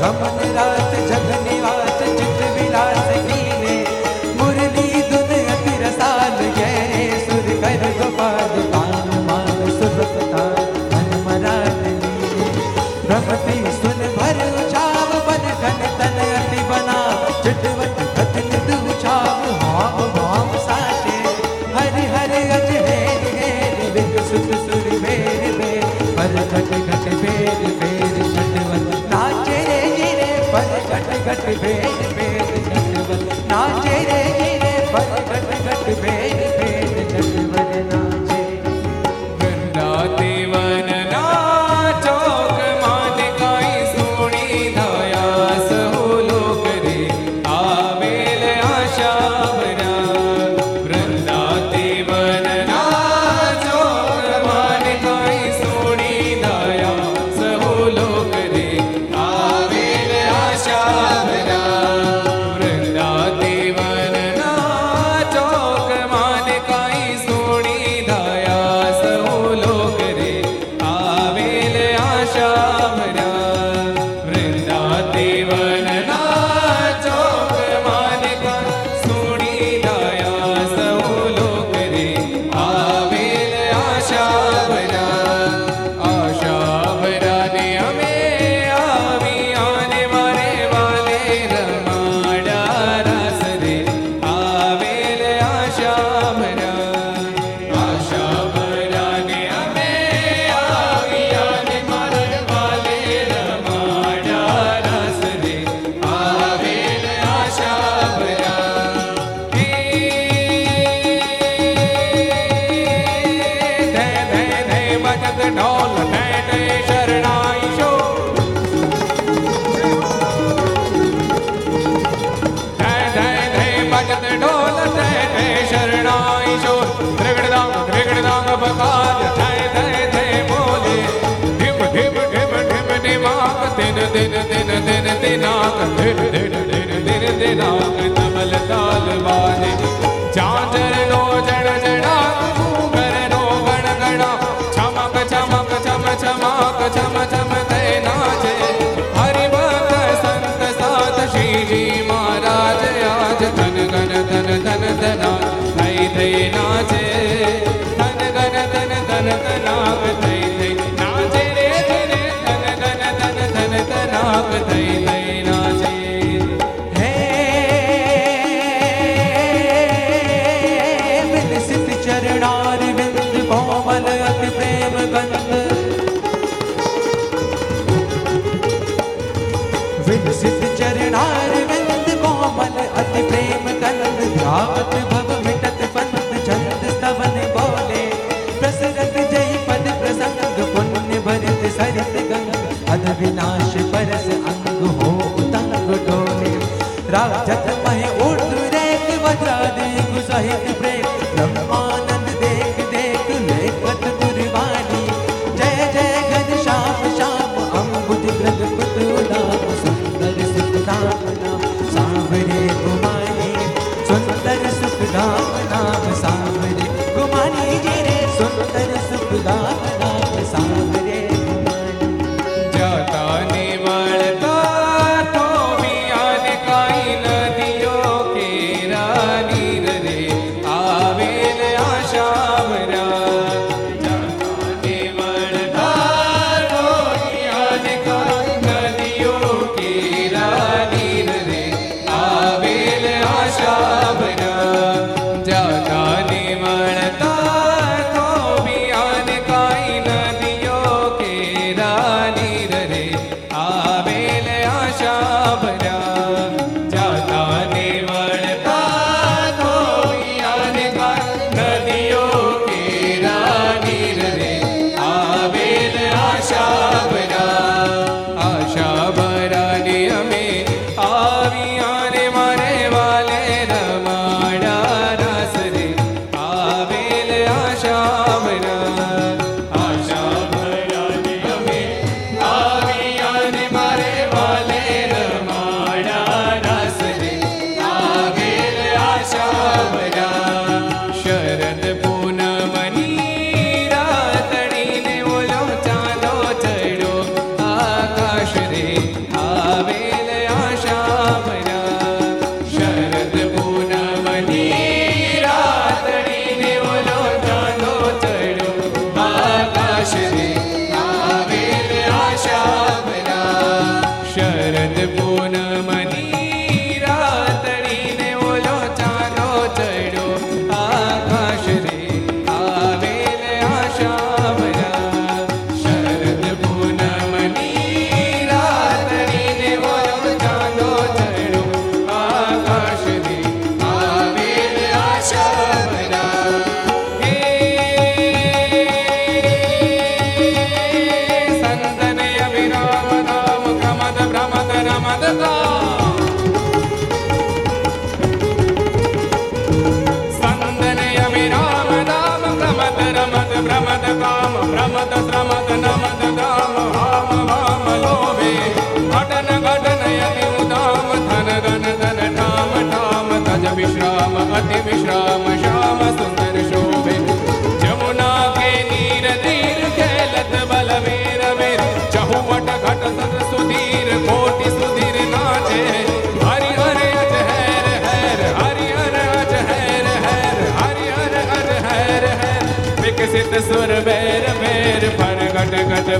C: ભ્રમણ રાજ baby. Tama. चाहिए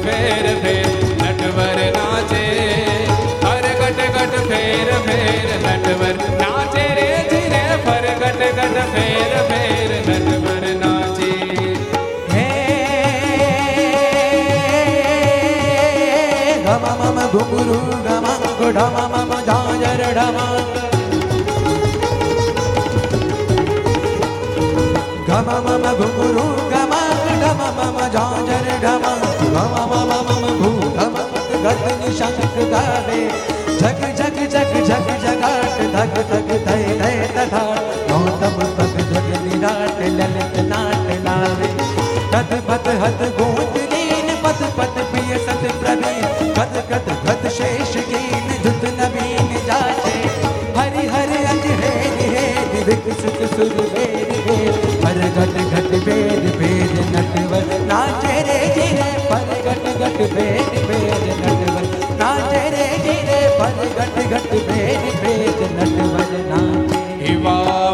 C: फेर फेर नटवर नाचे। हर गट गट फेर फेर नटवर नाचे रे झिरे फर गट गट फेर फेर नटवर नाचे। हे गम मम घुंगरू गम गुढम मम झांझर ढमा। गम मम घुंगरू गम ढम मम झांझर ढमा। શંખ ગાવે જગ જગ જગ જગ જગાટ ધગ ધગ ધય ધય તથા ગૌતમ પગ જગ નિરાટ લલિત નાટ લાવે તદ પદ હત ગોત લીન પદ પદ પ્રિય સત પ્રવીણ કદ કદ ગત શેષ
A: ગીન ધુત નવીન જાચે હરિ હરિ અજ હે હે વિકસિત સુર વેર હે હર ઘટ ઘટ ભેદ ભેદ નટવર નાચે રે જી પર ઘટ ઘટ ભેદ ભેદ નટ ભજ ઘટ ઘટ ભેદ ભેદ નટ ભજના એવા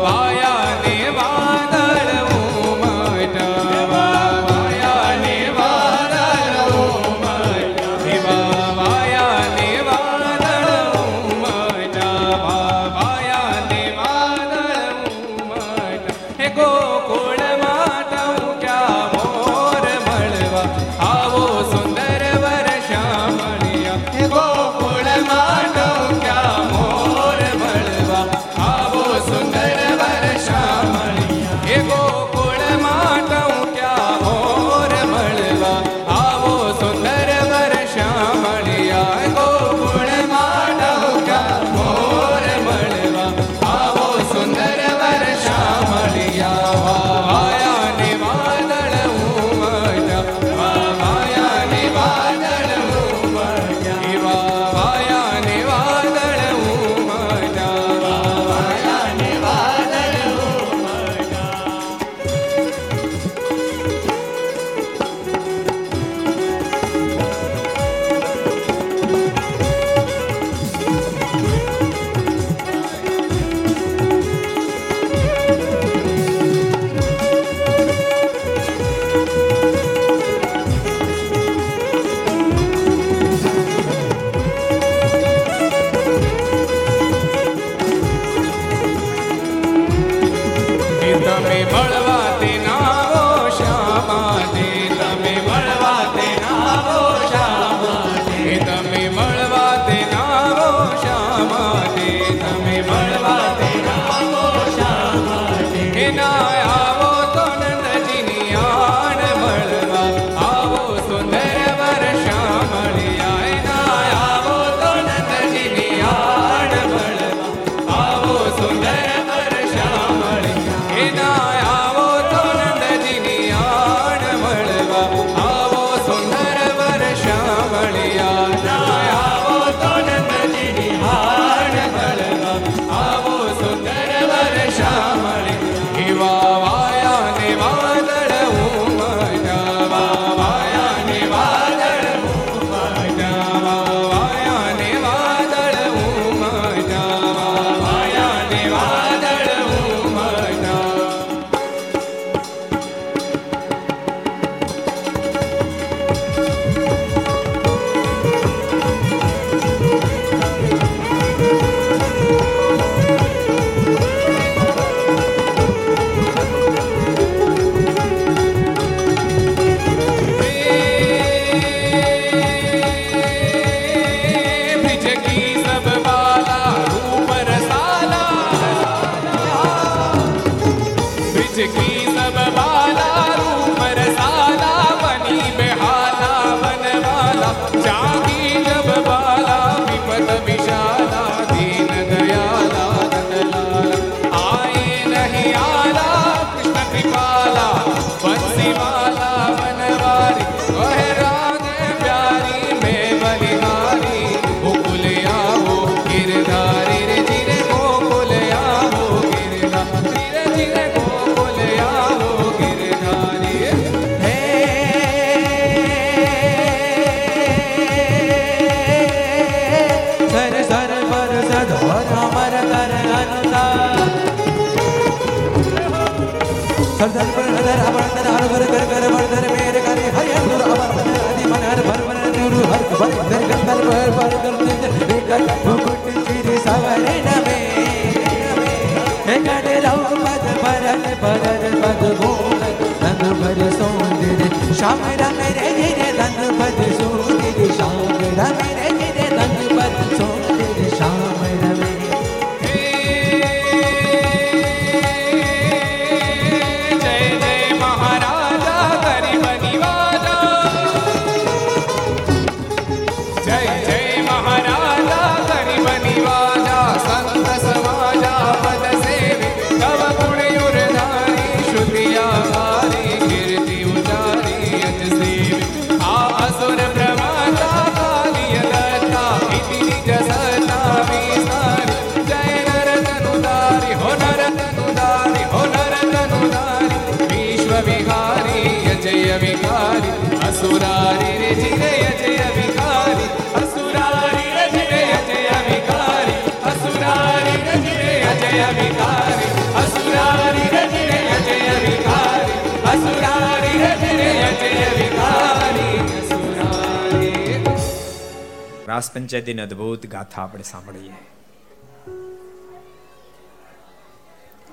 B: રાસ પંચાયતીની અદભુત ગાથા આપણે સાંભળીએ.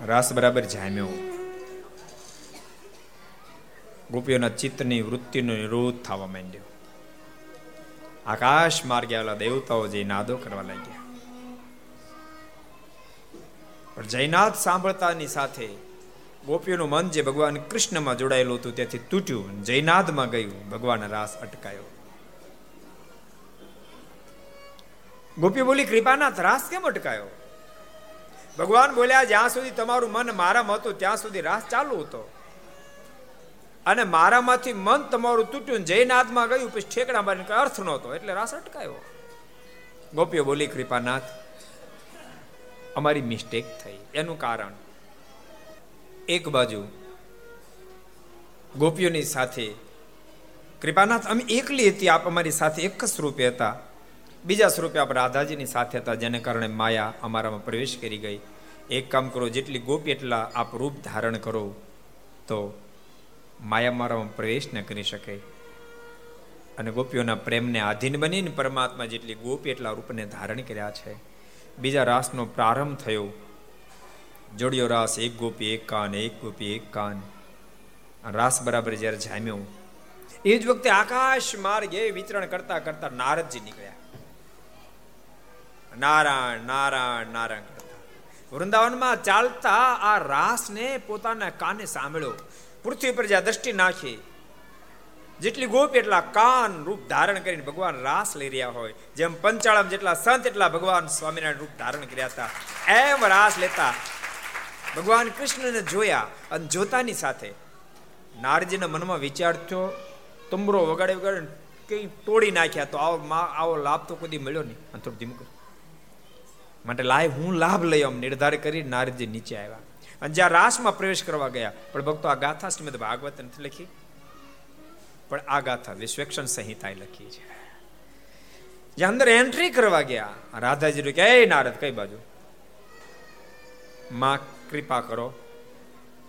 B: રાસ બરાબર જામ્યો. ગોપીઓના ચિત્તની વૃત્તિનો નિરોધ થવા માંડ્યો. આકાશ માર્ગે આવેલા દેવતાઓ જે નાદો કરવા લાગ્યા. પણ જયનાથ સાંભળતાની સાથે ગોપીઓનું મન જે ભગવાન કૃષ્ણમાં જોડાયેલું હતું ત્યાંથી તૂટ્યું. જયનાથમાં ગયું. ભગવાન રાસ અટકાયો. ગોપી બોલી કૃપાનાથ રાસ કેમ અટકાયો? ભગવાન બોલ્યા, જ્યાં સુધી તમારું મન મારામાં હતું, ત્યાં સુધી રાસ ચાલુ હતો. અને મારામાંથી મન તમારું તૂટ્યું, જયનાથમાં ગયું, પછી ઠેકડા મારીને અર્થ નહોતો, એટલે રાસ અટકાયો. ગોપીઓ બોલી, કૃપાનાથ, અમારી મિસ્ટેક થઈ. એનું કારણ, એક બાજુ ગોપીઓની સાથે, કૃપાનાથ, અમે એકલી હતી, આપ અમારી સાથે એક જ સ્વરૂપે હતા. બીજા સ્વરૂપે આપણે રાધાજીની સાથે હતા, જેને કારણે માયા અમારામાં પ્રવેશ કરી ગઈ. એક કામ કરો, જેટલી ગોપી એટલા આપ રૂપ ધારણ કરો, તો માયા મારામાં પ્રવેશ ન કરી શકે. અને ગોપીઓના પ્રેમને આધીન બનીને પરમાત્મા જેટલી ગોપી એટલા રૂપને ધારણ કર્યા છે. બીજા રાસનો પ્રારંભ થયો. જોડિયો રાસ, એક ગોપી, એક કાન, એક ગોપી, એક કાન. રાસ બરાબર જ્યારે જામ્યો. એ જ વખતે આકાશ માર્ગે વિતરણ કરતા કરતા નારદજી નીકળ્યા. નારાયણ નારાયણ નારાયણ વૃંદાવનમાં ચાલતા આ રાસને પોતાના કાને સાંભળ્યો. પૃથ્વી પર જ્યાં દ્રષ્ટિ નાખી, જેટલી ગોપી એટલા કાન રૂપ ધારણ કરીને ભગવાન રાસ લઈ રહ્યા હોય. જેમ પંચાળમ જેટલા સંત એટલા ભગવાન સ્વામિનારાયણ રૂપ ધારણ કર્યા હતા. એમ રાસ લેતા ભગવાન કૃષ્ણને જોયા અને જોતાની સાથે નારજીના મનમાં વિચાર થયો, તમરો વગાડે વગાડે કઈ તોડી નાખ્યા તો આવો આવો લાભ તો કદી મળ્યો નહીં. અને થોડું ધીમું માટે લાય હું લાભ લઈ આમ નિર્ધાર કરી નારદજી નીચે આવ્યા. અને જ્યાં રાસમાં પ્રવેશ કરવા ગયા, પણ ભક્તો આ ગાથા શ્રીમદ ભાગવત નથી લખી. પણ આ ગાથા વિશ્વેક્ષણ સંહિતાએ લખી છે. જ્યાં અંદર એન્ટ્રી કરવા ગયા રાધાજી કે, એ નારદ, કઈ બાજુ? માં, કૃપા કરો.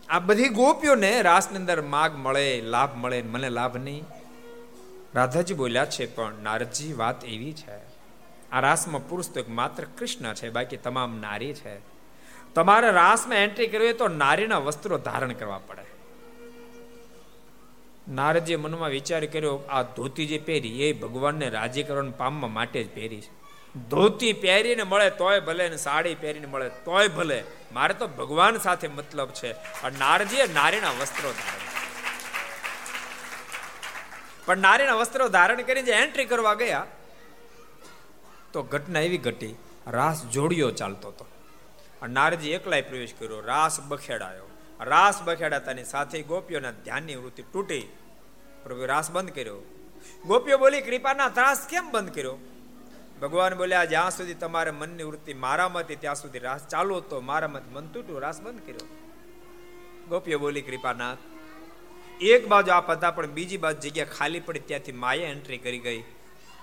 B: આ બધી ગોપીઓને રાસની અંદર માગ મળે, લાભ મળે, મને લાભ નહીં. રાધાજી બોલ્યા છે, પણ નારદજી, વાત એવી છે. આ રાસમાં પુરુષ તો એક માત્ર કૃષ્ણ છે, બાકી તમામ નારી છે. તમારે રાસમાં એન્ટ્રી કરવી હોય તો નારીના વસ્ત્રો ધારણ કરવા પડે. નારદજીએ મનમાં વિચાર કર્યો, આ ધોતી જે પહેરી, એ ભગવાનને રાજી કરવાનું પામવા માટે જ પહેરી છે. ધોતી પહેરીને મળે તોય ભલે ને સાડી પહેરીને મળે તોય ભલે. મારે તો ભગવાન સાથે મતલબ છે. અને નારજીએ નારીના વસ્ત્રો ધારણ પણ નારીના વસ્ત્રો ધારણ કરીને એન્ટ્રી કરવા ગયા તો ઘટના એવી ઘટી, રાસ જોડિયો ચાલતો હતો. નારજી એકલાય પ્રવેશ કર્યો, રાસ બખેડાયો. રાસ બખેડાતાની સાથે ગોપીઓના ધ્યાનની વૃત્તિ તૂટી. પ્રભુ રાસ બંધ કર્યો. ગોપીઓ બોલી, કૃપાના ત્રાસ કેમ બંધ કર્યો? ભગવાન બોલ્યા જ્યાં સુધી તમારે મનની વૃત્તિ મારામાંથી ત્યાં સુધી રાસ ચાલુ હતો મારામાંથી મન તૂટ્યું, રાસ બંધ કર્યો. ગોપીઓ બોલી, કૃપાનાથ, એક બાજુ આપ હતા, પણ બીજી બાજુ જગ્યા ખાલી પડી, ત્યાંથી માયા એન્ટ્રી કરી ગઈ.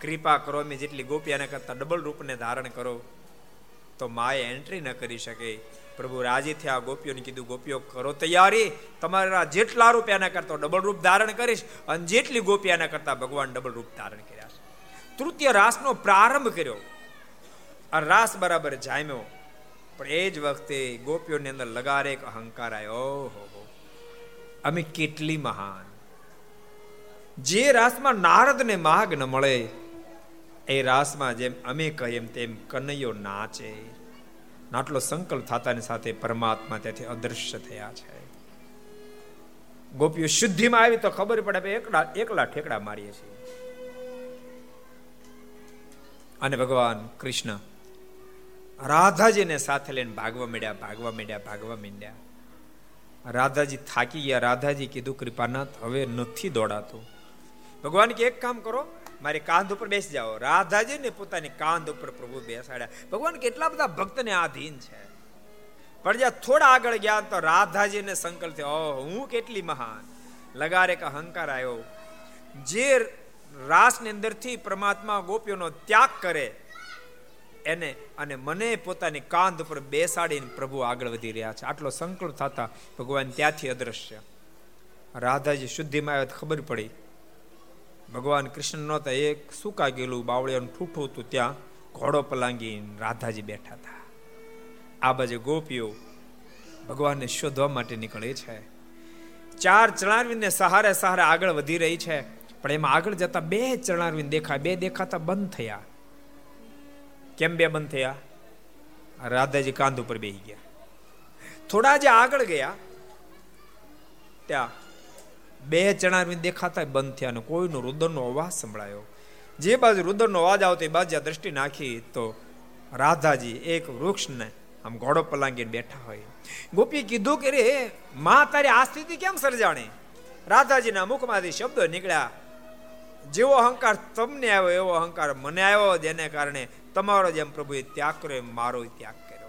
B: કૃપા કરો મેં જેટલી ગોપીઓને કરતા ડબલ રૂપને ધારણ કરો, તો માએ એન્ટ્રી ન કરી શકે. પ્રભુ રાજી થયા, ગોપીઓને કીધું, ગોપીઓ, કરો તૈયારી. તમારા જેટલા રૂપિયાના કરતા ડબલ રૂપ ધારણ કરીશ અને જેટલી ગોપિયાના કરતા ભગવાન ડબલ રૂપ ધારણ કર્યા છે. તૃતીય રાસનો પ્રારંભ કર્યો. આ રાસ બરાબર જામ્યો. પણ એ જ વખતે ગોપીઓની અંદર લગારે એક અહંકાર આવ્યો હો. અમે કેટલી મહાન. જે રાસમાં નારદને માગ ન મળે એ રાસમાં જેમ અમે કહીએ તેમ કનૈયો નાચે. નાટલો સંકલ્પ થતાની સાથે પરમાત્મા ત્યાંથી અદૃશ્ય થયા છે. ગોપીઓ શુદ્ધિમાં આવી તો ખબર પડે એકલા એકલા ઠેકડા મારીએ છીએ. અને ભગવાન કૃષ્ણ રાધાજીને સાથે લઈને ભાગવા માંડ્યા ભાગવા માંડ્યા ભાગવા માંડ્યા. રાધાજી થાકી ગયા. રાધાજી કીધું, કૃપાનાથ, હવે નથી દોડાતું. ભગવાન કે, એક કામ કરો મારી કાંધ ઉપર બેસી જાઓ. રાધાજીને પોતાની કાંધ ઉપર પ્રભુ બેસાડ્યા. ભગવાન કેટલા બધા ભક્તને આધીન છે. પણ જ્યાં થોડા આગળ ગયા તો રાધાજીને સંકલ્પ થયો, ઓહ, હું કેટલી મહાન. લગારે એક અહંકાર આવ્યો. જે રાસની અંદરથી પરમાત્મા ગોપીઓનો ત્યાગ કરે, એને અને મને પોતાની કાંધ ઉપર બેસાડીને પ્રભુ આગળ વધી રહ્યા છે. આટલો સંકલ્પ થતા ભગવાન ત્યાંથી અદ્રશ્ય. રાધાજી શુદ્ધિમાં આવ્યા ખબર પડી. ભગવાન કૃષ્ણ નહોતા. એક સુકા ગયેલું બાવળિયાનું ઠૂઠું હતું ત્યાં. ઘોડો પલાંગી રાધાજી બેઠા હતા. આ બાજુ ગોપીઓ ભગવાનને શોધવા માટે નીકળે છે. ચાર ચણારવીને સહારે સહારે આગળ વધી રહી છે. પણ એમાં આગળ જતા બે ચણારવીન દેખાય. બે દેખાતા બંધ થયા. કેમ બે બંધ થયા? રાધાજી કાંધ ઉપર બેસી ગયા. થોડા જે આગળ ગયા, ત્યાં બે ચણારવિંદ દેખાતા બંધ થયા અને કોઈનો રુદનનો અવાજ સંભળાયો. જે બાજુ રુદનનો અવાજ આવતો એ બાજુ દ્રષ્ટિ નાખી તો રાધાજી એક વૃક્ષને આમ ઘોડો પલાંગીને બેઠા હોય. ગોપી કીધું કે રે, માં તારી આ સ્થિતિ કેમ સર્જાણી? રાધાજીના મુખમાંથી શબ્દો નીકળ્યા. જેવો અહંકાર તમને આવ્યો, એવો અહંકાર મને આવ્યો, જેને કારણે તમારો જેમ પ્રભુએ ત્યાગ કર્યો મારો ત્યાગ કર્યો.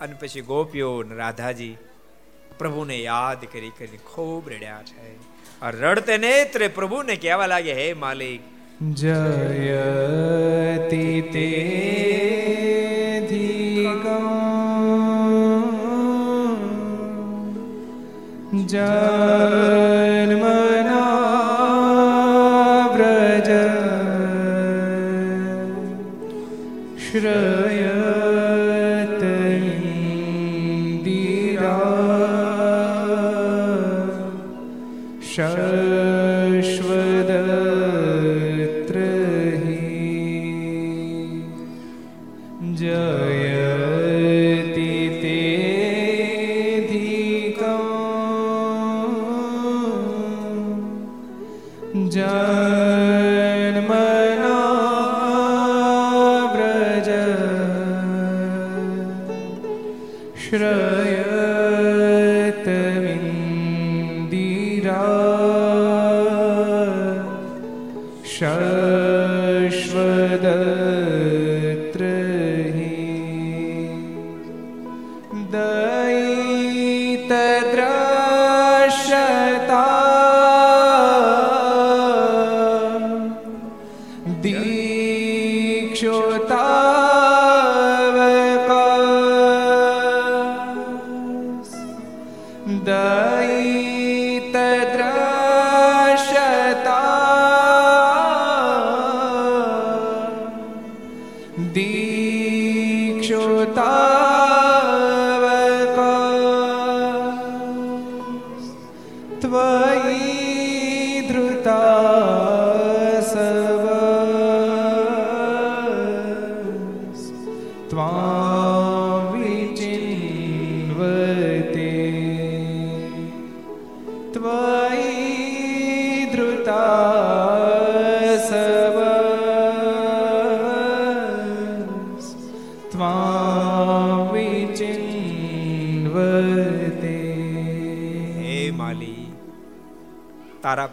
B: અને પછી ગોપીઓ રાધાજી પ્રભુને યાદ કરી કરી ખૂબ રડ્યા છે. રડતે નેત્રે પ્રભુને કહેવા લાગે, હે માલિક,
A: જયતિ તે જન્મના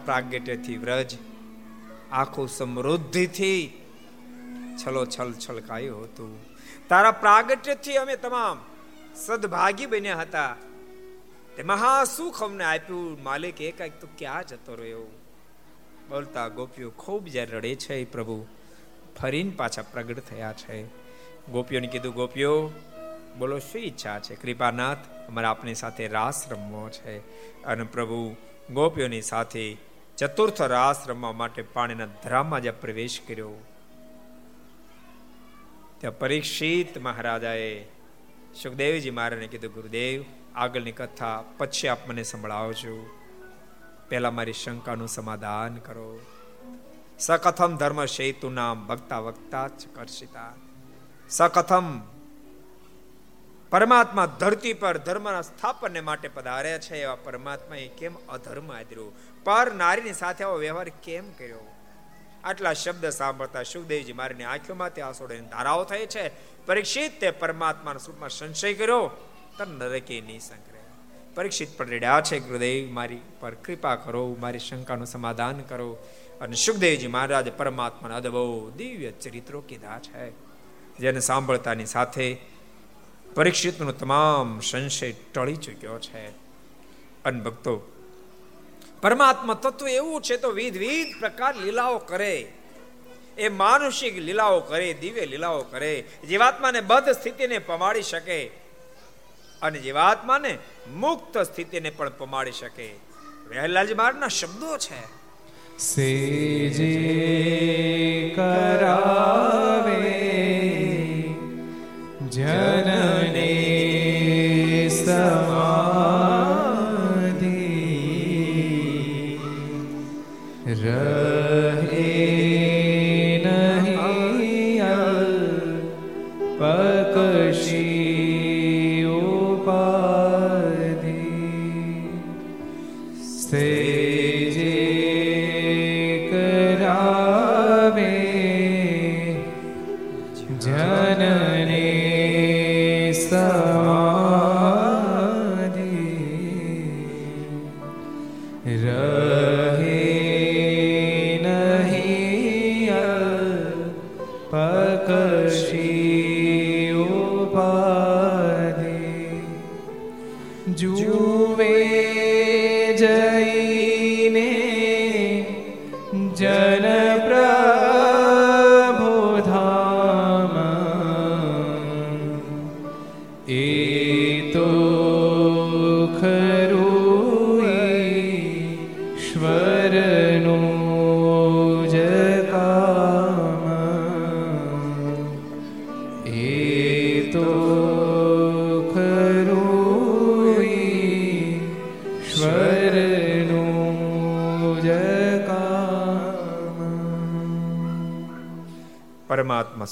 B: પ્રાગટ્યથી વ્રજ આખું સમૃદ્ધિથી છલો છલ છલકાયું હતું. તારા પ્રાગટ્યથી અમે તમામ સદભાગી બન્યા હતા. તે મહા સુખ અમને આપ્યું. માલિક એકાએક તો ક્યાં જતો રહ્યો? બોલતા ગોપીઓ ખૂબ જ્યારે રડે છે પ્રભુ, ફરીને પાછા પ્રગટ થયા છે. ગોપીઓને કીધું, ગોપીઓ, બોલો, શું ઈચ્છા છે? કૃપાનાથ અમારે આપની સાથે રાસ રમવો છે. અને પ્રભુ ગોપીઓની સાથે ચતુર્થ રાસ રમવા માટે પાણીના ધરામાં જ્યાં પ્રવેશ કર્યો, ત્યાં પરીક્ષિત મહારાજાએ સુખદેવજી મહારાજને કીધું, ગુરુદેવ, આગળની કથા પછી આપ મને સંભળાવજો. પહેલા મારી શંકાનું સમાધાન કરો. સકથમ ધર્મ સેતુ નામ ભક્તા વક્તા જ કરશિતા. સકથમ પરમાત્મા ધરતી પર ધર્મના સ્થાપનને માટે પધાર્યા છે એવા પરમાત્માએ કેમ અધર્મ આદર્યો? પર નારીની સાથે આવો વ્યવહાર કેમ કર્યો? આટલા શબ્દ સાંભળતા સુખદેવજી મારીની આંખોમાંથી આંસોડોની ધારાઓ થઈ છે. પરીક્ષિત તે પરમાત્માના સ્વરૂપમાં સંશય કર્યો. તર નરકે નહીં સંકરે પરીક્ષિત પણ રેડ્યા છે, ગુરુદેવ, મારી પર કૃપા કરો, મારી શંકાનું સમાધાન કરો. અને સુખદેવજી મહારાજ પરમાત્માના અદભુત દિવ્ય ચરિત્રો કીધા છે. જેને સાંભળતાની સાથે પરીક્ષિતનો તમામ સંશય ટળી ચૂક્યો છે. અને ભક્તો પરમાત્મા તત્વ એવું છે તો વિધ વિધ પ્રકાર લીલાઓ કરે. એ માનુષિક લીલાઓ કરે, દિવ્ય લીલાઓ કરે, જીવાત્માને બદ્ધ સ્થિતિને પમાડી શકે અને જીવાત્માને મુક્ત સ્થિતિને પણ પમાડી શકે. વહેલાલજી મારના શબ્દો છે.
A: સેજે કરાવે જનને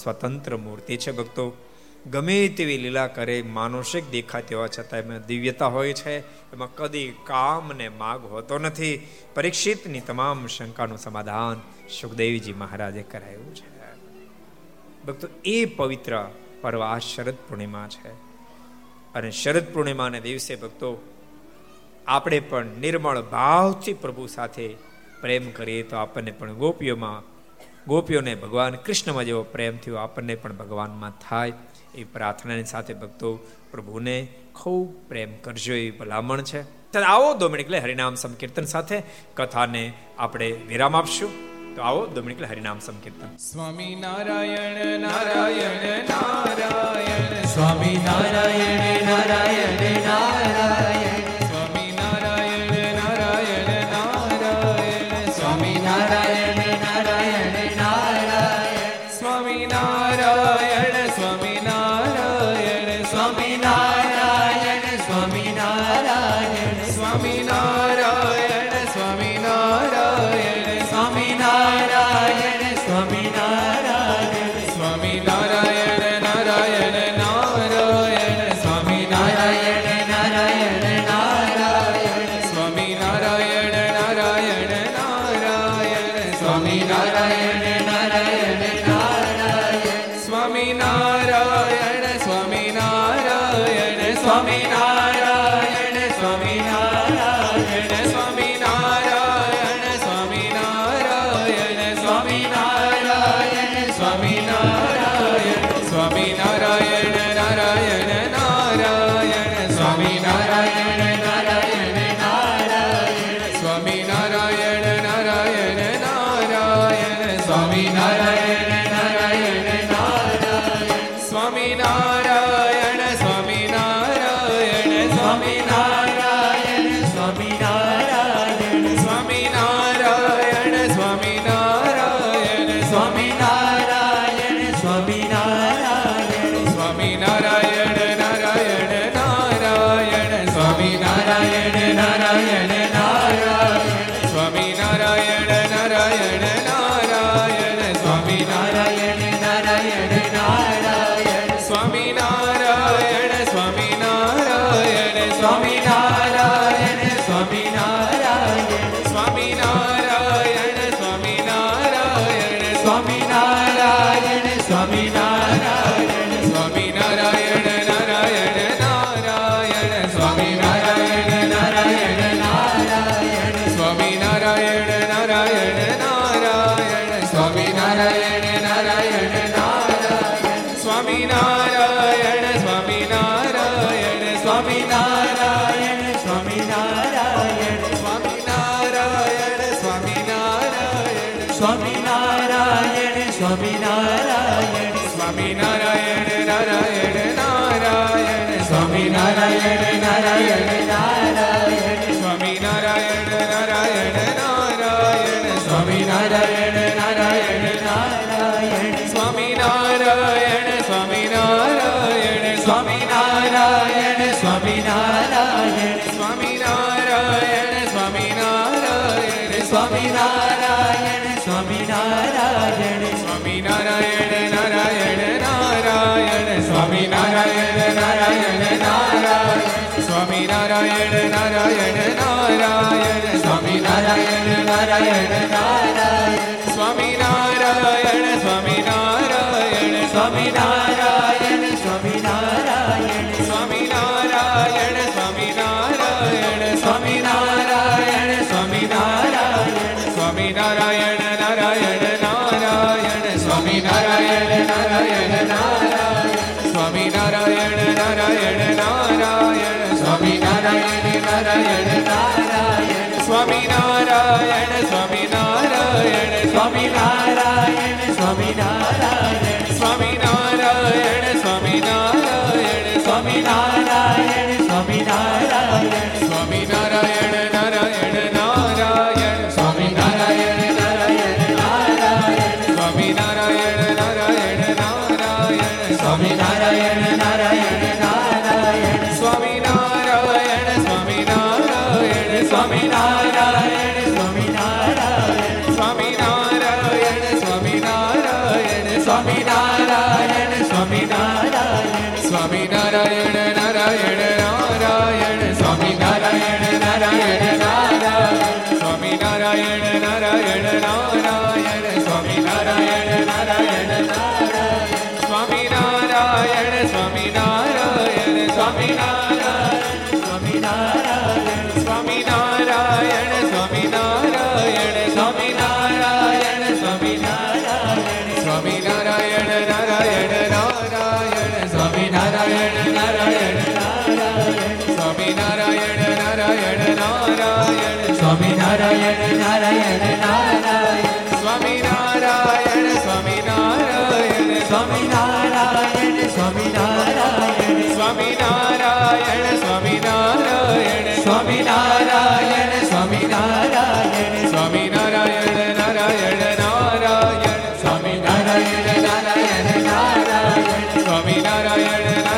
B: સ્વતંત્ર મૂર્તિ છે ભક્તો. ગમે તેવી લીલા કરે, માનુષિક દેખાતી હોવા છતાં એમાં દિવ્યતા હોય છે. એમાં કદી કામ ને માગ હોતો નથી. પરીક્ષિતની તમામ શંકાનું સમાધાન સુખદેવજી મહારાજે કરાયું છે. ભક્તો, એ પવિત્ર પર્વ આ શરદ પૂર્ણિમા છે. અને શરદ પૂર્ણિમાને દિવસે ભક્તો, આપણે પણ નિર્મળ ભાવથી પ્રભુ સાથે પ્રેમ કરીએ તો આપણને પણ ગોપીઓમાં ગોપીઓને ભગવાન કૃષ્ણમાં જેવો પ્રેમ થયો, આપણને પણ ભગવાનમાં થાય. એ પ્રાર્થનાની સાથે ભક્તો પ્રભુને ખૂબ પ્રેમ કરજો એ ભલામણ છે. ત્યારે આવો દો એટલે હરિનામ સંકીર્તન સાથે કથાને આપણે વિરામ આપશું. તો આવો દો મિનિટ એટલે હરિનામ સંકીર્તન.
A: સ્વામી નારાયણ નારાયણ નારાયણ.
C: સ્વામી નારાયણ નારાયણ નારાયણ.
B: Swaminarayan. સ્વામિનારાયણ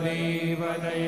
A: દેવ
B: ઓમ